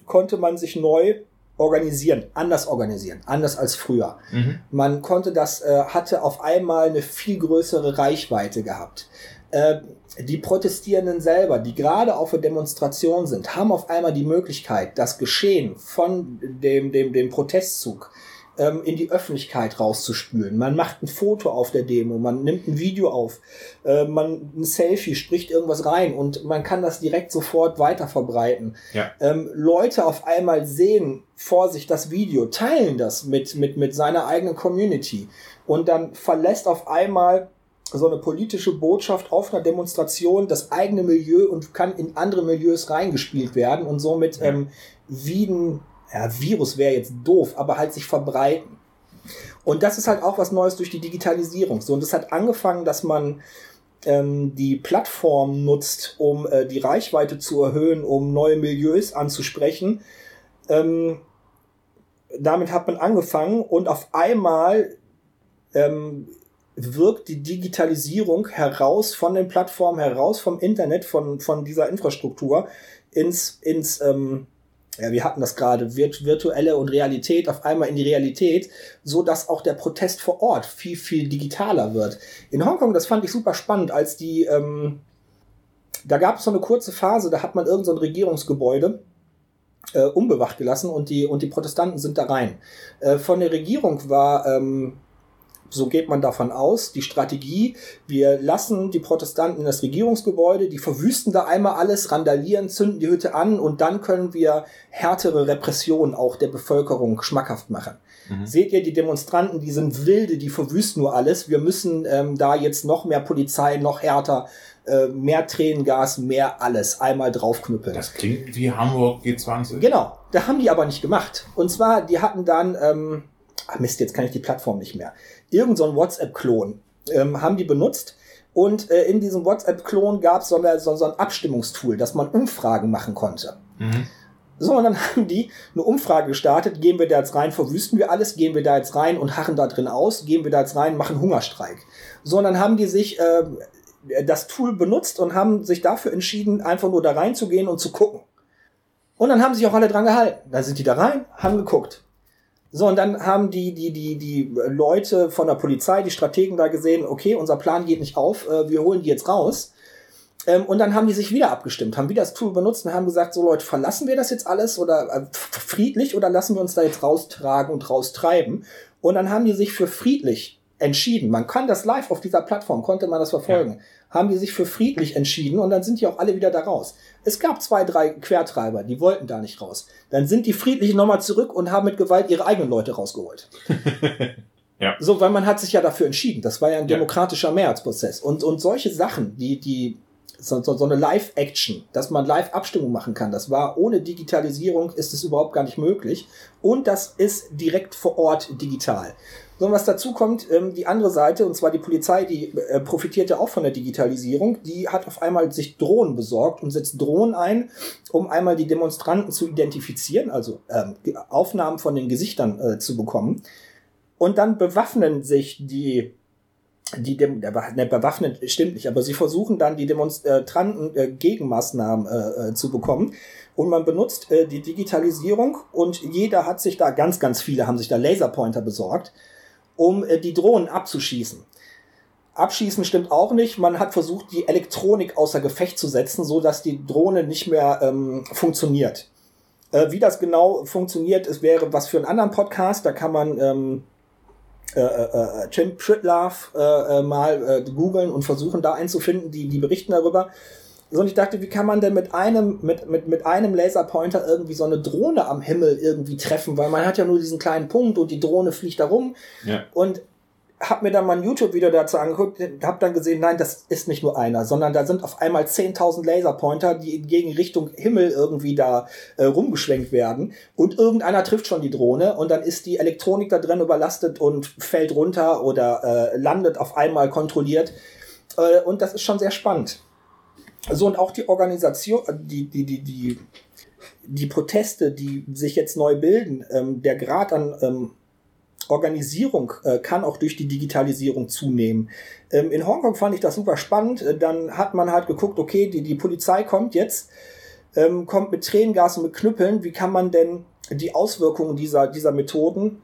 konnte man sich neu organisieren, anders organisieren, anders als früher. Mhm. Man konnte das, äh, hatte auf einmal eine viel größere Reichweite gehabt. Äh, die Protestierenden selber, die gerade auf der Demonstration sind, haben auf einmal die Möglichkeit, das Geschehen von dem, dem, dem Protestzug ähm, in die Öffentlichkeit rauszuspülen. Man macht ein Foto auf der Demo, man nimmt ein Video auf, äh, man ein Selfie, spricht irgendwas rein und man kann das direkt sofort weiter verbreiten. Ja. Ähm, Leute auf einmal sehen vor sich das Video, teilen das mit, mit, mit seiner eigenen Community und dann verlässt auf einmal so eine politische Botschaft auf einer Demonstration das eigene Milieu und kann in andere Milieus reingespielt werden und somit Ja. ähm, wie ein ja, Virus wäre jetzt doof, aber halt sich verbreiten. Und das ist halt auch was Neues durch die Digitalisierung. So, und es hat angefangen, dass man ähm, die Plattform nutzt, um äh, die Reichweite zu erhöhen, um neue Milieus anzusprechen. Ähm, damit hat man angefangen und auf einmal ähm, wirkt die Digitalisierung heraus von den Plattformen, heraus vom Internet, von, von dieser Infrastruktur ins, ins ähm, ja, wir hatten das gerade, virt virtuelle und Realität auf einmal in die Realität, so dass auch der Protest vor Ort viel, viel digitaler wird. In Hongkong, das fand ich super spannend, als die, ähm, da gab es so eine kurze Phase, da hat man irgendein so Regierungsgebäude äh, unbewacht gelassen und die, und die Protestanten sind da rein. Äh, von der Regierung war, ähm, so geht man davon aus, die Strategie, wir lassen die Protestanten in das Regierungsgebäude, die verwüsten da einmal alles, randalieren, zünden die Hütte an und dann können wir härtere Repressionen auch der Bevölkerung schmackhaft machen. Mhm. Seht ihr, die Demonstranten, die sind wilde, die verwüsten nur alles. Wir müssen ähm, da jetzt noch mehr Polizei, noch härter, äh, mehr Tränengas, mehr alles einmal draufknüppeln. Das klingt wie Hamburg G20. Genau, da haben die aber nicht gemacht. Und zwar, die hatten dann, ähm, ach Mist, jetzt kann ich die Plattform nicht mehr. Irgend so ein WhatsApp-Klon ähm, haben die benutzt. Und äh, in diesem WhatsApp-Klon gab so es so, so ein Abstimmungstool, dass man Umfragen machen konnte. Mhm. So, und dann <laughs> haben die eine Umfrage gestartet. Gehen wir da jetzt rein, verwüsten wir alles? Gehen wir da jetzt rein und harren da drin aus? Gehen wir da jetzt rein, machen Hungerstreik? So, und dann haben die sich äh, das Tool benutzt und haben sich dafür entschieden, einfach nur da reinzugehen und zu gucken. Und dann haben sich auch alle dran gehalten. Dann sind die da rein, haben geguckt. So, und dann haben die, die, die, die Leute von der Polizei, die Strategen da gesehen, okay, unser Plan geht nicht auf, äh, wir holen die jetzt raus. Ähm, und dann haben die sich wieder abgestimmt, haben wieder das Tool benutzt und haben gesagt, so Leute, verlassen wir das jetzt alles oder äh, friedlich oder lassen wir uns da jetzt raustragen und raustreiben? Und dann haben die sich für friedlich entschieden. Man kann das live auf dieser Plattform, konnte man das verfolgen. Haben die sich für friedlich entschieden und dann sind die auch alle wieder da raus. Es gab zwei, drei Quertreiber, die wollten da nicht raus. Dann sind die Friedlichen nochmal zurück und haben mit Gewalt ihre eigenen Leute rausgeholt. <laughs> Ja. So, weil man hat sich ja dafür entschieden. Das war ja ein Ja. demokratischer Mehrheitsprozess. Und, und solche Sachen, die, die, so, so, so eine Live-Action, dass man Live-Abstimmung machen kann, das war ohne Digitalisierung ist es überhaupt gar nicht möglich. Und das ist direkt vor Ort digital. So, und was dazu kommt, ähm, die andere Seite, und zwar die Polizei, die äh, profitierte auch von der Digitalisierung, die hat auf einmal sich Drohnen besorgt und setzt Drohnen ein, um einmal die Demonstranten zu identifizieren, also ähm, Aufnahmen von den Gesichtern äh, zu bekommen. Und dann bewaffnen sich die, die Dem ne, bewaffnet stimmt nicht, aber sie versuchen dann die Demonstranten äh, Gegenmaßnahmen äh, äh, zu bekommen. Und man benutzt äh, die Digitalisierung und jeder hat sich da, ganz, ganz viele haben sich da Laserpointer besorgt, um äh, die Drohnen abzuschießen. Abschießen stimmt auch nicht. Man hat versucht, die Elektronik außer Gefecht zu setzen, so dass die Drohne nicht mehr ähm, funktioniert. Äh, wie das genau funktioniert, es wäre was für einen anderen Podcast. Da kann man ähm, äh, äh, Tim Pritlove äh, äh, mal äh, googeln und versuchen da einzufinden, die, die berichten darüber. So, und ich dachte, wie kann man denn mit einem, mit, mit, mit einem Laserpointer irgendwie so eine Drohne am Himmel irgendwie treffen? Weil man hat ja nur diesen kleinen Punkt und die Drohne fliegt da rum. Ja. Und hab mir dann mal ein YouTube-Video dazu angeguckt, hab dann gesehen, nein, das ist nicht nur einer, sondern da sind auf einmal 10.000 Laserpointer, die gegen Richtung Himmel irgendwie da äh, rumgeschwenkt werden und irgendeiner trifft schon die Drohne und dann ist die Elektronik da drin überlastet und fällt runter oder äh, landet auf einmal kontrolliert äh, und das ist schon sehr spannend. So und auch die Organisation, die, die, die, die, die Proteste, die sich jetzt neu bilden, ähm, der Grad an ähm, Organisierung äh, kann auch durch die Digitalisierung zunehmen. Ähm, in Hongkong fand ich das super spannend. Äh, dann hat man halt geguckt, okay, die, die Polizei kommt jetzt, ähm, kommt mit Tränengas und mit Knüppeln. Wie kann man denn die Auswirkungen dieser, dieser Methoden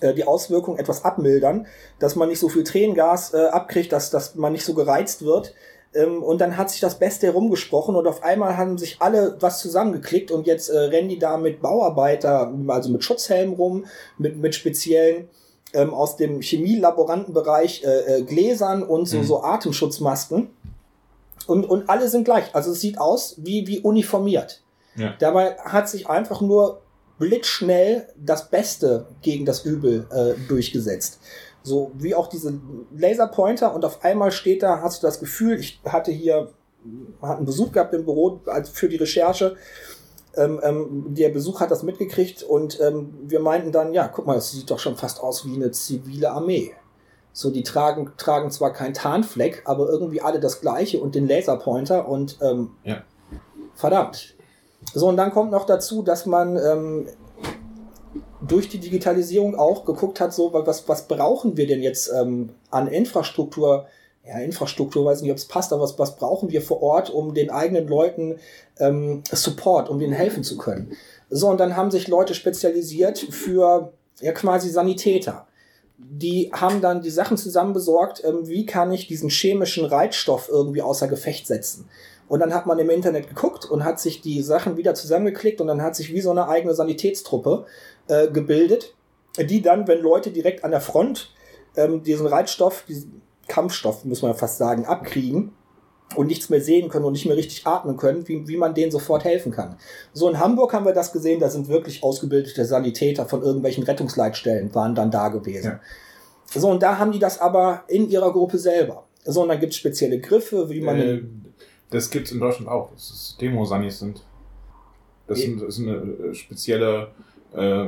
äh, die Auswirkungen etwas abmildern, dass man nicht so viel Tränengas äh, abkriegt, dass, dass man nicht so gereizt wird. Ähm, und dann hat sich das Beste herumgesprochen und auf einmal haben sich alle was zusammengeklickt und jetzt äh, rennen die da mit Bauarbeiter, also mit Schutzhelm rum, mit, mit speziellen ähm, aus dem Chemielaborantenbereich äh, äh, Gläsern und so, mhm. so Atemschutzmasken. Und, und alle sind gleich. Also es sieht aus wie, wie uniformiert. Ja. Dabei hat sich einfach nur blitzschnell das Beste gegen das Übel äh, durchgesetzt. So wie auch diese Laserpointer und auf einmal steht da, hast du das Gefühl, ich hatte hier, hatte einen Besuch gehabt im Büro für die Recherche. Ähm, ähm, der Besuch hat das mitgekriegt und ähm, wir meinten dann, ja, guck mal, das sieht doch schon fast aus wie eine zivile Armee. So, die tragen, tragen zwar keinen Tarnfleck, aber irgendwie alle das gleiche und den Laserpointer und ähm, ja. verdammt, so, und dann kommt noch dazu, dass man ähm, durch die Digitalisierung auch geguckt hat, so was, was brauchen wir denn jetzt ähm, an Infrastruktur? Ja, Infrastruktur, weiß nicht, ob es passt, aber was, was brauchen wir vor Ort, um den eigenen Leuten ähm, Support, um denen helfen zu können? So, und dann haben sich Leute spezialisiert für ja quasi Sanitäter. Die haben dann die Sachen zusammen besorgt, ähm, wie kann ich diesen chemischen Reizstoff irgendwie außer Gefecht setzen? Und dann hat man im Internet geguckt und hat sich die Sachen wieder zusammengeklickt und dann hat sich wie so eine eigene Sanitätstruppe äh, gebildet, die dann, wenn Leute direkt an der Front ähm, diesen Reizstoff, diesen Kampfstoff, muss man fast sagen, abkriegen und nichts mehr sehen können und nicht mehr richtig atmen können, wie, wie man denen sofort helfen kann. So in Hamburg haben wir das gesehen, da sind wirklich ausgebildete Sanitäter von irgendwelchen Rettungsleitstellen, waren dann da gewesen. Ja. So, und da haben die das aber in ihrer Gruppe selber. So, und dann gibt es spezielle Griffe, wie man. Äh, das gibt es in Deutschland auch, dass es Demo-Sunnies sind. Das, sind, das ist eine äh, spezielle äh,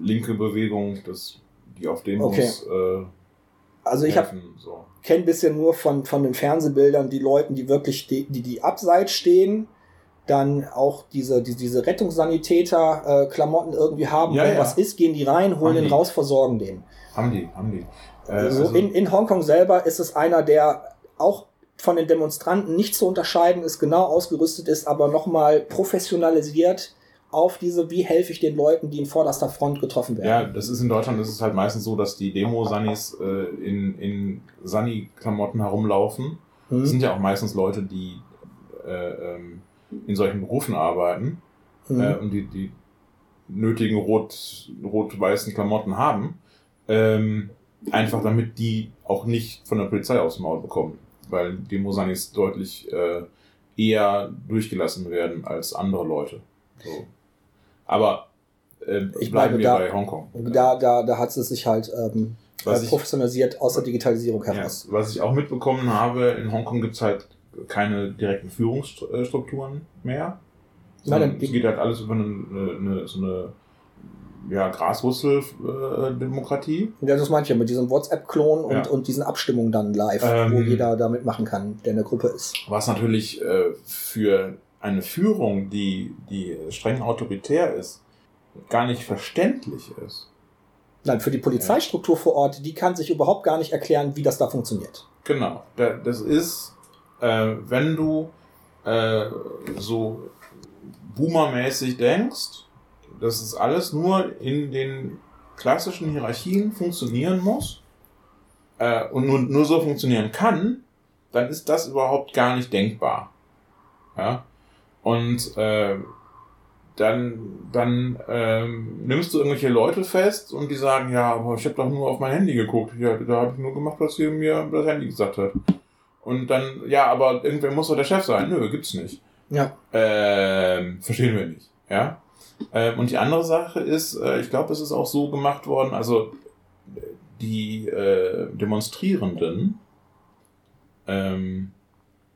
linke Bewegung, das, die auf Demos okay. äh, also ich so. kenne bisschen nur von, von den Fernsehbildern die Leute, die wirklich die, die, die abseits stehen, dann auch diese, die, diese Rettungssanitäter-Klamotten äh, irgendwie haben, ja, wenn ja. was ist, gehen die rein, holen haben den die. raus, versorgen den. Haben die, haben die. Äh, also in, in Hongkong selber ist es einer, der auch von den Demonstranten nicht zu unterscheiden ist, genau ausgerüstet ist, aber nochmal professionalisiert auf diese, wie helfe ich den Leuten, die in vorderster Front getroffen werden. Ja, das ist in Deutschland, das ist halt meistens so, dass die Demo-Sunnis äh, in, in Sunny-Klamotten herumlaufen. Hm. Das sind ja auch meistens Leute, die äh, ähm, in solchen Berufen arbeiten hm. äh, und die, die nötigen rot, rot-weißen Klamotten haben. Ähm, einfach damit die auch nicht von der Polizei aufs Maul bekommen weil Demosanis deutlich äh, eher durchgelassen werden als andere Leute. So. Aber äh, ich bleiben wir da, bei Hongkong. Da, da, da hat es sich halt ähm, was professionalisiert ich, aus der Digitalisierung heraus. Ja, was ich auch mitbekommen habe, in Hongkong gibt es halt keine direkten Führungsstrukturen mehr. Nein, es geht halt alles über eine, eine, so eine ja, Graswurzeldemokratie. Ja, das ich ja mit diesem WhatsApp-Klon und, ja. und diesen Abstimmungen dann live, ähm, wo jeder da mitmachen kann, der in der Gruppe ist. Was natürlich äh, für eine Führung, die, die streng autoritär ist, gar nicht verständlich ist. Nein, für die Polizeistruktur vor Ort, die kann sich überhaupt gar nicht erklären, wie das da funktioniert. Genau. Das ist, äh, wenn du äh, so boomermäßig denkst, dass es alles nur in den klassischen Hierarchien funktionieren muss äh, und nur, nur so funktionieren kann, dann ist das überhaupt gar nicht denkbar. Ja? Und äh, dann, dann ähm, nimmst du irgendwelche Leute fest und die sagen, ja, aber ich habe doch nur auf mein Handy geguckt. Ja, da habe ich nur gemacht, was hier mir das Handy gesagt hat. Und dann, ja, aber irgendwer muss doch der Chef sein. Nö, gibt's nicht. Ja. Ähm, verstehen wir nicht. Ja. Ähm, und die andere Sache ist, äh, ich glaube, es ist auch so gemacht worden, also die äh, Demonstrierenden, ähm,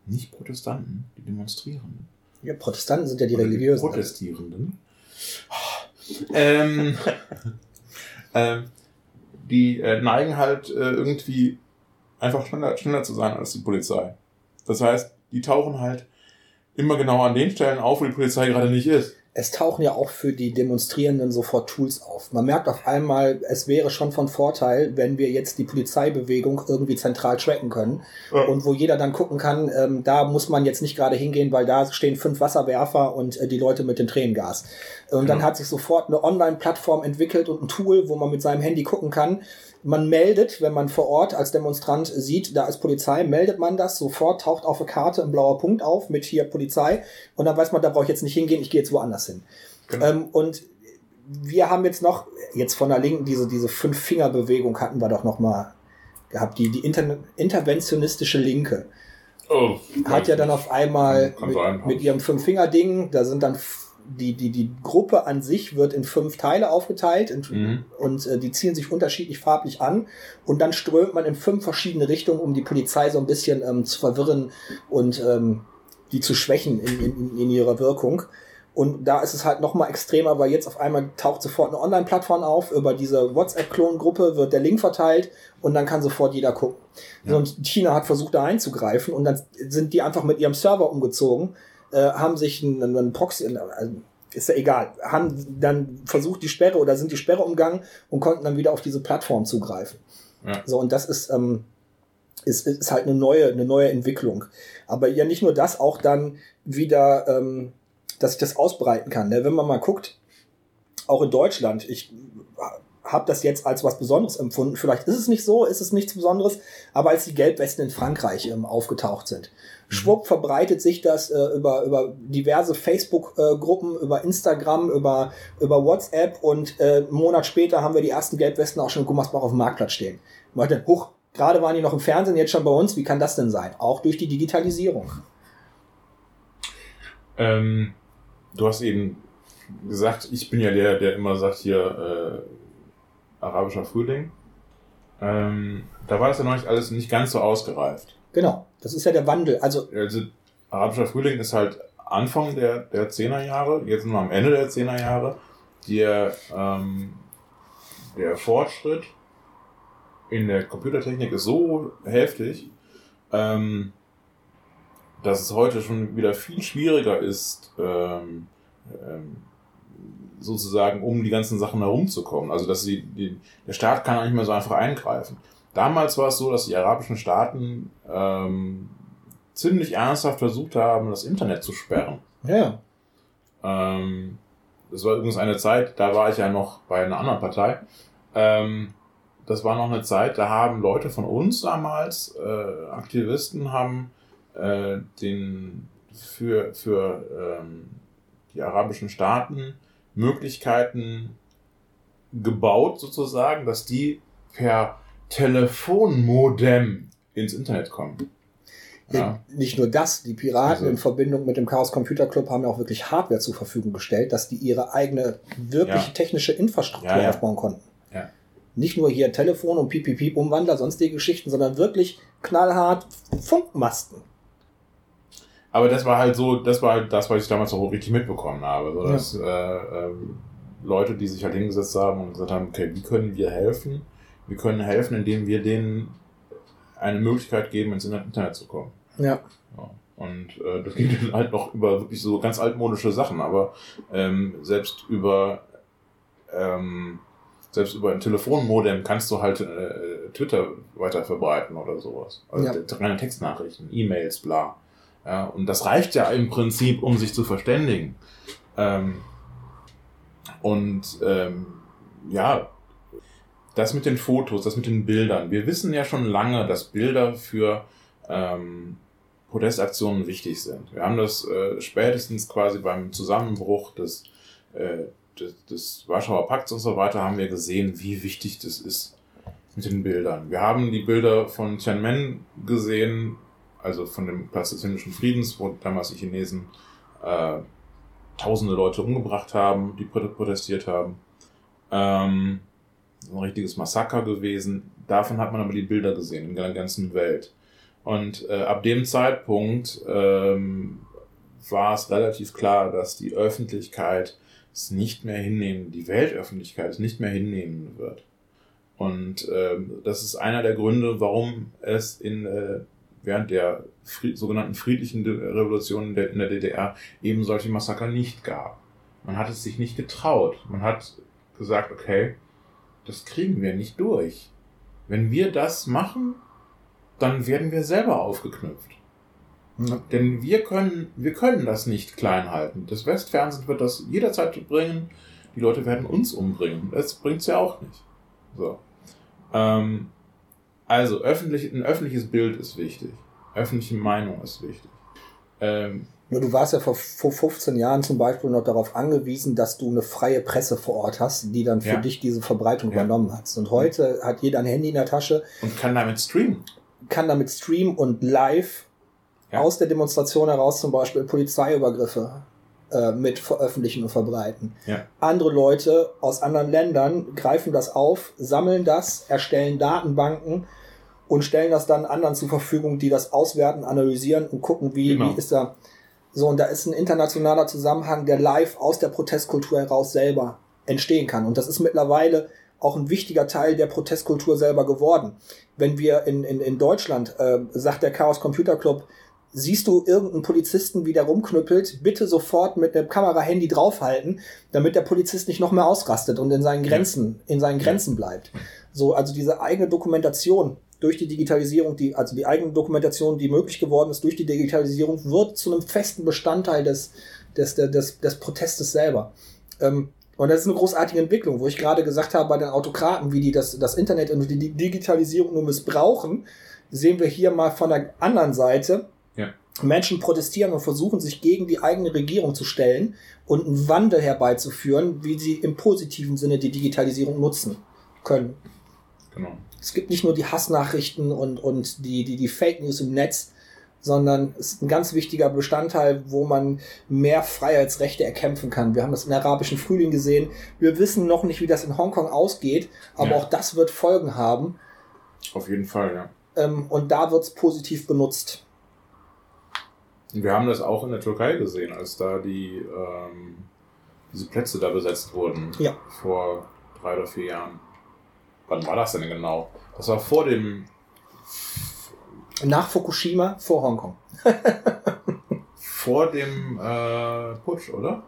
nicht Protestanten, die Demonstrierenden. Ja, Protestanten sind ja die religiösen. Protestierenden. ähm, <laughs> ähm, die äh, neigen halt äh, irgendwie einfach schneller, schneller zu sein als die Polizei. Das heißt, die tauchen halt immer genau an den Stellen auf, wo die Polizei gerade nicht ist. Es tauchen ja auch für die Demonstrierenden sofort Tools auf. Man merkt auf einmal, es wäre schon von Vorteil, wenn wir jetzt die Polizeibewegung irgendwie zentral tracken können ja. und wo jeder dann gucken kann, ähm, da muss man jetzt nicht gerade hingehen, weil da stehen fünf Wasserwerfer und äh, die Leute mit dem Tränengas. Und dann hat sich sofort eine Online-Plattform entwickelt und ein Tool, wo man mit seinem Handy gucken kann, man meldet, wenn man vor Ort als Demonstrant sieht, da ist Polizei, meldet man das, sofort taucht auf der Karte ein blauer Punkt auf mit hier Polizei und dann weiß man, da brauche ich jetzt nicht hingehen, ich gehe jetzt woanders hin. Genau. Ähm, und wir haben jetzt noch, jetzt von der Linken, diese, diese Fünf-Finger-Bewegung hatten wir doch noch mal gehabt, die, die Inter interventionistische Linke. Oh, hat ja dann auf einmal mit, mit ihrem Fünf-Finger-Ding, da sind dann die, die, die Gruppe an sich wird in fünf Teile aufgeteilt und, mhm. und äh, die ziehen sich unterschiedlich farblich an und dann strömt man in fünf verschiedene Richtungen, um die Polizei so ein bisschen ähm, zu verwirren und ähm, die zu schwächen in, in, in ihrer Wirkung. Und da ist es halt noch mal extremer, weil jetzt auf einmal taucht sofort eine Online-Plattform auf. Über diese WhatsApp-Klon-Gruppe wird der Link verteilt und dann kann sofort jeder gucken. Ja. Und China hat versucht, da einzugreifen und dann sind die einfach mit ihrem Server umgezogen äh, haben sich einen, einen Proxy, also ist ja egal, haben dann versucht die Sperre oder sind die Sperre umgangen und konnten dann wieder auf diese Plattform zugreifen. Ja. So, und das ist, ähm, ist, ist halt eine neue, eine neue Entwicklung. Aber ja, nicht nur das, auch dann wieder, ähm, dass ich das ausbreiten kann. Ne? Wenn man mal guckt, auch in Deutschland, ich habe das jetzt als was Besonderes empfunden. Vielleicht ist es nicht so, ist es nichts Besonderes, aber als die Gelbwesten in Frankreich ähm, aufgetaucht sind. Mhm. Schwupp verbreitet sich das äh, über, über diverse Facebook-Gruppen, äh, über Instagram, über, über WhatsApp und äh, einen Monat später haben wir die ersten Gelbwesten auch schon in Gummersbach auf dem Marktplatz stehen. Leute, huch, gerade waren die noch im Fernsehen, jetzt schon bei uns, wie kann das denn sein? Auch durch die Digitalisierung. Ähm, du hast eben gesagt, ich bin ja der, der immer sagt hier, äh, arabischer Frühling. Ähm, da war das ja noch nicht alles nicht ganz so ausgereift. Genau, das ist ja der Wandel. Also, also arabischer Frühling ist halt Anfang der, der 10er Jahre, jetzt sind wir am Ende der 10er Jahre. Der, ähm, der Fortschritt in der Computertechnik ist so heftig, ähm, dass es heute schon wieder viel schwieriger ist, ähm, ähm, sozusagen, um die ganzen Sachen herumzukommen. Also dass sie, die, der Staat kann nicht mehr so einfach eingreifen. Damals war es so, dass die arabischen Staaten ähm, ziemlich ernsthaft versucht haben, das Internet zu sperren. Ja. Ähm, das war übrigens eine Zeit, da war ich ja noch bei einer anderen Partei. Ähm, das war noch eine Zeit, da haben Leute von uns damals, äh, Aktivisten, haben äh, den für, für ähm, die arabischen Staaten Möglichkeiten gebaut, sozusagen, dass die per Telefonmodem ins Internet kommen. Ja. Nicht nur das, die Piraten also. in Verbindung mit dem Chaos Computer Club haben ja auch wirklich Hardware zur Verfügung gestellt, dass die ihre eigene wirklich ja. technische Infrastruktur ja, aufbauen konnten. Nicht nur hier Telefon und PPP Umwandler, sonstige Geschichten, sondern wirklich knallhart Funkmasten. Aber das war halt so, das war halt das, was ich damals auch richtig mitbekommen habe. So, dass äh, äh, Leute, die sich halt hingesetzt haben und gesagt haben, okay, wie können wir helfen? Wir können helfen, indem wir denen eine Möglichkeit geben, ins Internet zu kommen. Ja. ja. Und äh, das ging dann halt noch über wirklich so ganz altmodische Sachen, aber ähm, selbst über ähm, selbst über ein Telefonmodem kannst du halt äh, Twitter weiter verbreiten oder sowas. Also ja. reine Textnachrichten, E-Mails, bla. Ja, und das reicht ja im Prinzip, um sich zu verständigen. Ähm, und ähm, ja, das mit den Fotos, das mit den Bildern. Wir wissen ja schon lange, dass Bilder für ähm, Protestaktionen wichtig sind. Wir haben das äh, spätestens quasi beim Zusammenbruch des, äh, des, des Warschauer Pakts und so weiter haben wir gesehen, wie wichtig das ist mit den Bildern. Wir haben die Bilder von Tiananmen gesehen, also von dem Platz des himmlischen Friedens, wo damals die Chinesen äh, tausende Leute umgebracht haben, die protestiert haben. Ähm, ein richtiges Massaker gewesen. Davon hat man aber die Bilder gesehen in der ganzen Welt. Und äh, ab dem Zeitpunkt ähm, war es relativ klar, dass die Öffentlichkeit es nicht mehr hinnehmen, die Weltöffentlichkeit es nicht mehr hinnehmen wird. Und ähm, das ist einer der Gründe, warum es in äh, während der fried sogenannten friedlichen Revolution in der DDR eben solche Massaker nicht gab. Man hat es sich nicht getraut. Man hat gesagt, okay, das kriegen wir nicht durch. Wenn wir das machen, dann werden wir selber aufgeknüpft. Ja. Denn wir können, wir können das nicht klein halten. Das Westfernsehen wird das jederzeit bringen. Die Leute werden uns umbringen. Das bringt's ja auch nicht. So. Ähm, also, öffentlich, ein öffentliches Bild ist wichtig. Öffentliche Meinung ist wichtig. Ähm, du warst ja vor, vor 15 Jahren zum Beispiel noch darauf angewiesen, dass du eine freie Presse vor Ort hast, die dann für ja. dich diese Verbreitung ja. übernommen hat. Und heute hat jeder ein Handy in der Tasche. Und kann damit streamen. Kann damit streamen und live ja. aus der Demonstration heraus zum Beispiel Polizeiübergriffe äh, mit veröffentlichen und verbreiten. Andere Leute aus anderen Ländern greifen das auf, sammeln das, erstellen Datenbanken und stellen das dann anderen zur Verfügung, die das auswerten, analysieren und gucken, wie, genau. wie ist da. So, und da ist ein internationaler Zusammenhang, der live aus der Protestkultur heraus selber entstehen kann. Und das ist mittlerweile auch ein wichtiger Teil der Protestkultur selber geworden. Wenn wir in, in, in Deutschland, äh, sagt der Chaos Computer Club, siehst du irgendeinen Polizisten, wie der rumknüppelt, bitte sofort mit dem Kamera-Handy draufhalten, damit der Polizist nicht noch mehr ausrastet und in seinen Grenzen, in seinen Grenzen bleibt. So, also diese eigene Dokumentation durch die Digitalisierung, die, also die eigene Dokumentation, die möglich geworden ist durch die Digitalisierung, wird zu einem festen Bestandteil des, des, des, des, Protestes selber. Ähm, und das ist eine großartige Entwicklung, wo ich gerade gesagt habe, bei den Autokraten, wie die das, das Internet und die Digitalisierung nur missbrauchen, sehen wir hier mal von der anderen Seite, Menschen protestieren und versuchen, sich gegen die eigene Regierung zu stellen und einen Wandel herbeizuführen, wie sie im positiven Sinne die Digitalisierung nutzen können. Genau. Es gibt nicht nur die Hassnachrichten und, und die, die, die Fake News im Netz, sondern es ist ein ganz wichtiger Bestandteil, wo man mehr Freiheitsrechte erkämpfen kann. Wir haben das im arabischen Frühling gesehen. Wir wissen noch nicht, wie das in Hongkong ausgeht, aber ja. auch das wird Folgen haben. Auf jeden Fall, ja. Ähm, und da wird es positiv benutzt. Wir haben das auch in der Türkei gesehen, als da die ähm, diese Plätze da besetzt wurden. Ja. Vor drei oder vier Jahren. Wann war das denn genau? Das war vor dem. Nach Fukushima, vor Hongkong. vor dem äh, Putsch, oder?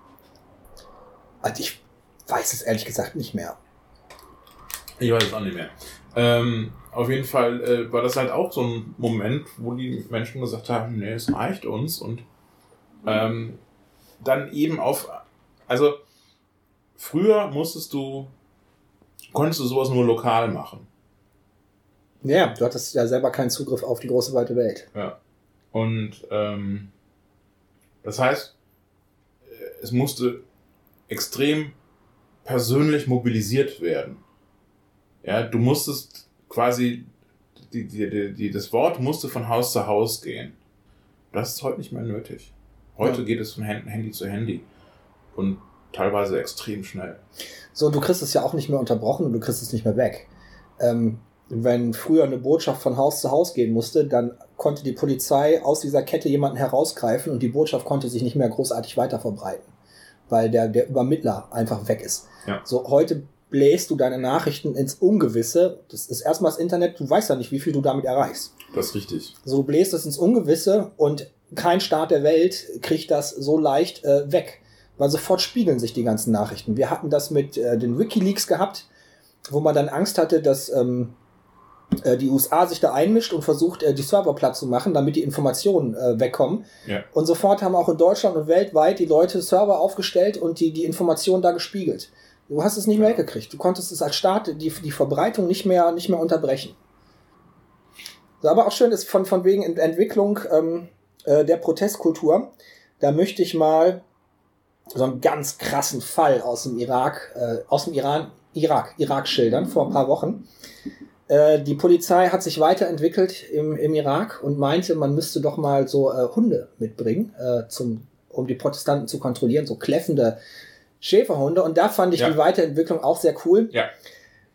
Also ich weiß es ehrlich gesagt nicht mehr. Ich weiß es auch nicht mehr. Ähm, auf jeden Fall äh, war das halt auch so ein Moment, wo die Menschen gesagt haben, nee, es reicht uns und ähm, dann eben auf, also früher musstest du, konntest du sowas nur lokal machen. Ja, du hattest ja selber keinen Zugriff auf die große weite Welt. Ja. Und ähm, das heißt, es musste extrem persönlich mobilisiert werden. Ja, du musstest quasi, die, die, die, die, das Wort musste von Haus zu Haus gehen. Das ist heute nicht mehr nötig. Heute ja. geht es von Handy zu Handy. Und teilweise extrem schnell. So, du kriegst es ja auch nicht mehr unterbrochen und du kriegst es nicht mehr weg. Ähm, wenn früher eine Botschaft von Haus zu Haus gehen musste, dann konnte die Polizei aus dieser Kette jemanden herausgreifen und die Botschaft konnte sich nicht mehr großartig weiter verbreiten, weil der, der Übermittler einfach weg ist. Ja. So, heute bläst du deine Nachrichten ins Ungewisse. Das ist erstmal das Internet, du weißt ja nicht, wie viel du damit erreichst. Das ist richtig. So, du bläst es ins Ungewisse und kein Staat der Welt kriegt das so leicht äh, weg, weil sofort spiegeln sich die ganzen Nachrichten. Wir hatten das mit äh, den Wikileaks gehabt, wo man dann Angst hatte, dass ähm, äh, die USA sich da einmischt und versucht, äh, die Server platt zu machen, damit die Informationen äh, wegkommen. Ja. Und sofort haben auch in Deutschland und weltweit die Leute Server aufgestellt und die, die Informationen da gespiegelt. Du hast es nicht mehr weggekriegt. Du konntest es als Staat die, die Verbreitung nicht mehr, nicht mehr unterbrechen. So, aber auch schön ist von, von wegen Entwicklung ähm, äh, der Protestkultur. Da möchte ich mal so einen ganz krassen Fall aus dem Irak, äh, aus dem Iran, Irak, Irak schildern vor ein paar Wochen. Äh, die Polizei hat sich weiterentwickelt im, im Irak und meinte, man müsste doch mal so äh, Hunde mitbringen, äh, zum, um die Protestanten zu kontrollieren, so kläffende Schäferhunde. Und da fand ich ja. die Weiterentwicklung auch sehr cool. Ja.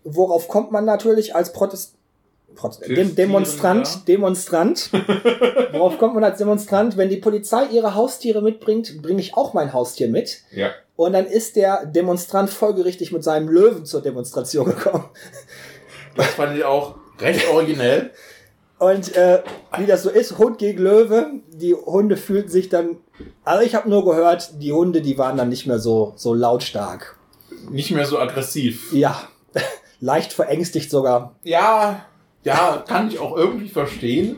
Worauf kommt man natürlich als Protest Protest Dem Demonstrant, ja. Demonstrant. <laughs> Worauf kommt man als Demonstrant? Wenn die Polizei ihre Haustiere mitbringt, bringe ich auch mein Haustier mit. Ja. Und dann ist der Demonstrant folgerichtig mit seinem Löwen zur Demonstration gekommen. Das fand ich auch recht originell. Und äh, wie das so ist, Hund gegen Löwe, die Hunde fühlten sich dann Also ich habe nur gehört, die Hunde, die waren dann nicht mehr so, so lautstark. Nicht mehr so aggressiv. Ja, <laughs> leicht verängstigt sogar. Ja, ja, kann ich auch irgendwie verstehen.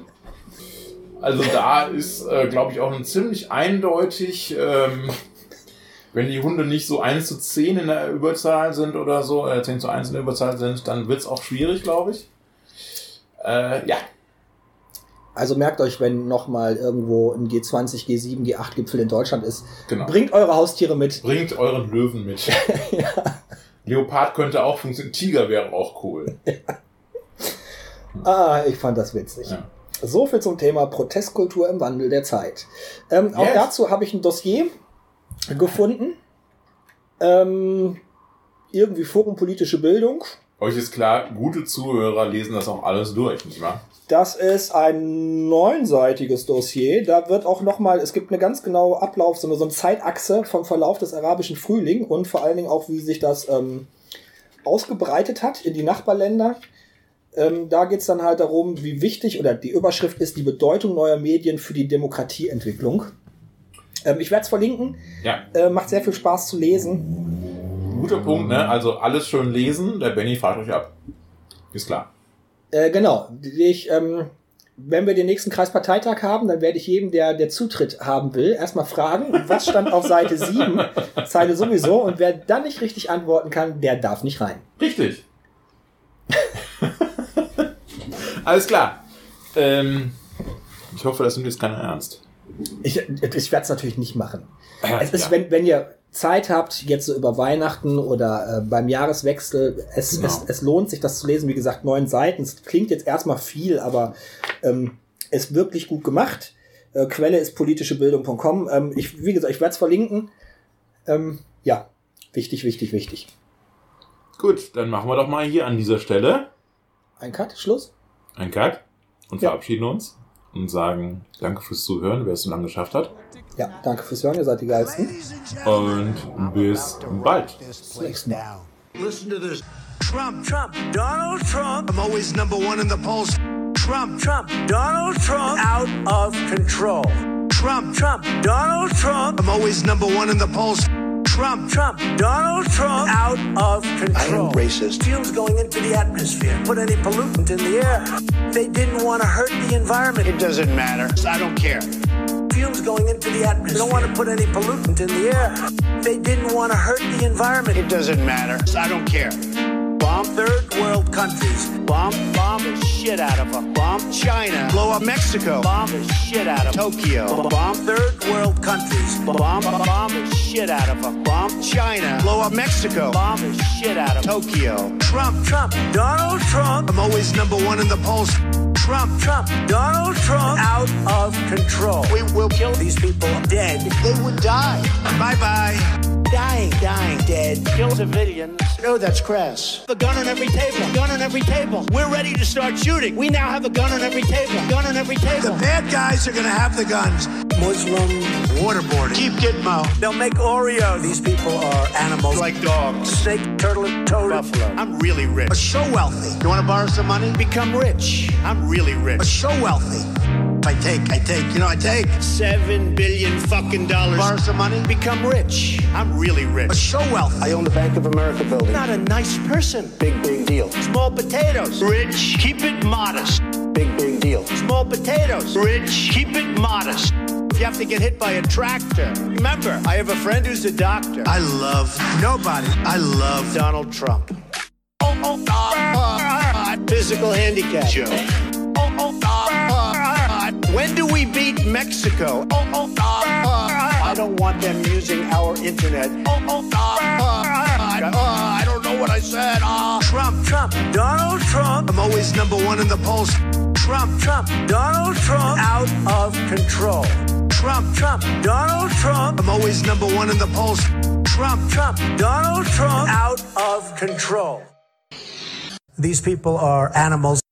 Also da ist, äh, glaube ich, auch ein ziemlich eindeutig, ähm, wenn die Hunde nicht so 1 zu 10 in der Überzahl sind oder so, äh, 10 zu 1 in der Überzahl sind, dann wird's auch schwierig, glaube ich. Äh, ja, Also merkt euch, wenn nochmal irgendwo ein G20, G7, G8 Gipfel in Deutschland ist, genau. bringt eure Haustiere mit. Bringt euren Löwen mit. <laughs> Leopard könnte auch funktionieren. Tiger wäre auch cool. <laughs> Ah, ich fand das witzig. Ja. So viel zum Thema Protestkultur im Wandel der Zeit. Ähm, Auch Yes. dazu habe ich ein Dossier gefunden. Ähm, irgendwie forenpolitische Bildung. Euch ist klar, gute Zuhörer lesen das auch alles durch, nicht wahr? Das ist ein neunseitiges Dossier. Da wird auch nochmal, es gibt eine ganz genaue Ablauf, so eine, so eine Zeitachse vom Verlauf des arabischen Frühling und vor allen Dingen auch, wie sich das ähm, ausgebreitet hat in die Nachbarländer. Ähm, da geht's dann halt darum, wie wichtig, oder die Überschrift ist die Bedeutung neuer Medien für die Demokratieentwicklung. Ähm, ich werde es verlinken. Ja, Äh, macht sehr viel Spaß zu lesen. guter Punkt, ne? Also alles schön lesen, der Benny fragt euch ab. Ist klar. Äh, genau. Ich, ähm, wenn wir den nächsten Kreisparteitag haben, dann werde ich jedem, der, der Zutritt haben will, erstmal fragen, was stand auf Seite <laughs> 7, Zeile sowieso, und wer dann nicht richtig antworten kann, der darf nicht rein. Richtig. <laughs> Alles klar. Ähm, ich hoffe, das nimmt jetzt keiner ernst. Ich, ich werde es natürlich nicht machen. Es ist, Ja. wenn, wenn ihr Zeit habt, jetzt so über Weihnachten oder äh, beim Jahreswechsel, es, Genau. es, es lohnt sich, das zu lesen. Wie gesagt, neun Seiten. Es klingt jetzt erstmal viel, aber ähm, ist wirklich gut gemacht. Äh, Quelle ist politischebildung.com. Ähm, ich, wie gesagt, ich werde es verlinken. Ähm, ja, wichtig, wichtig, wichtig. Gut, dann machen wir doch mal hier an dieser Stelle Ein Cut, Schluss. Einen Cut und Ja. verabschieden uns und sagen Danke fürs Zuhören, wer es so lange geschafft hat. Ja, danke fürs Hören, ihr seid die Geilsten. Und bis bald. Bis zum nächsten Mal. Listen to this. Trump, Trump, Donald Trump. I'm always number one in the polls. Trump, Trump, Donald Trump. Out of control. Trump, Trump, Donald Trump. I'm always number one in the polls. Trump, Trump, Donald Trump. Out of control. I am racist. Fumes going into the atmosphere. Put any pollutant in the air. They didn't want to hurt the environment. It doesn't matter. I don't care. fumes going into the atmosphere. They don't want to put any pollutant in the air. They didn't want to hurt the environment. It doesn't matter. I don't care. Bomb third world countries. Bomb, bomb the shit out of them. Bomb China. Blow up Mexico. Bomb the shit out of Tokyo. Bomb third world countries. Bomb, bomb the shit out of them. Bomb China. Blow up Mexico. Bomb the shit out of Tokyo. Trump, Trump, Donald Trump. I'm always number one in the polls. Trump, Trump, Donald Trump. Out of control. We will kill These people dead. They would die. Bye bye. Dying, dying, dead. Kill civilians. No, that's crass. The gun on every table. Gun on every table. We're ready to start shooting. We now have a gun on every table. Gun on every table. The bad guys are gonna have the guns. Muslim waterboarding. Keep Gitmo. They'll make Oreo. These people are animals. Like dogs. snake, turtle, and toad. Buffalo. I'm really rich. But so wealthy. You want to borrow some money? Become rich. I'm really rich. But rich. so wealthy. I take, I take, you know, I take. Seven billion fucking dollars. Borrow some money? Become rich. I'm really But rich. so wealthy. I own the Bank of America building. Not a nice person. Big, big deal. Small potatoes. Rich. Keep it modest. Big, big deal. Small potatoes. Rich. Keep it modest. If you have to get hit by a tractor, remember, I have a friend who's a doctor. I love nobody. I love Donald Trump. Oh, oh, ah, Physical handicap. Joe. Oh, oh, ah, When do we beat Mexico? Oh, oh, ah, I don't want them using our internet. Oh, oh, ah, I don't know what I said. Trump, Trump, Donald Trump. I'm always number one in the polls. Trump, Trump, Donald Trump. Out of control. Trump, Trump, Donald Trump. I'm always number one in the polls. Trump, Trump, Donald Trump. Out of control. These people are animals.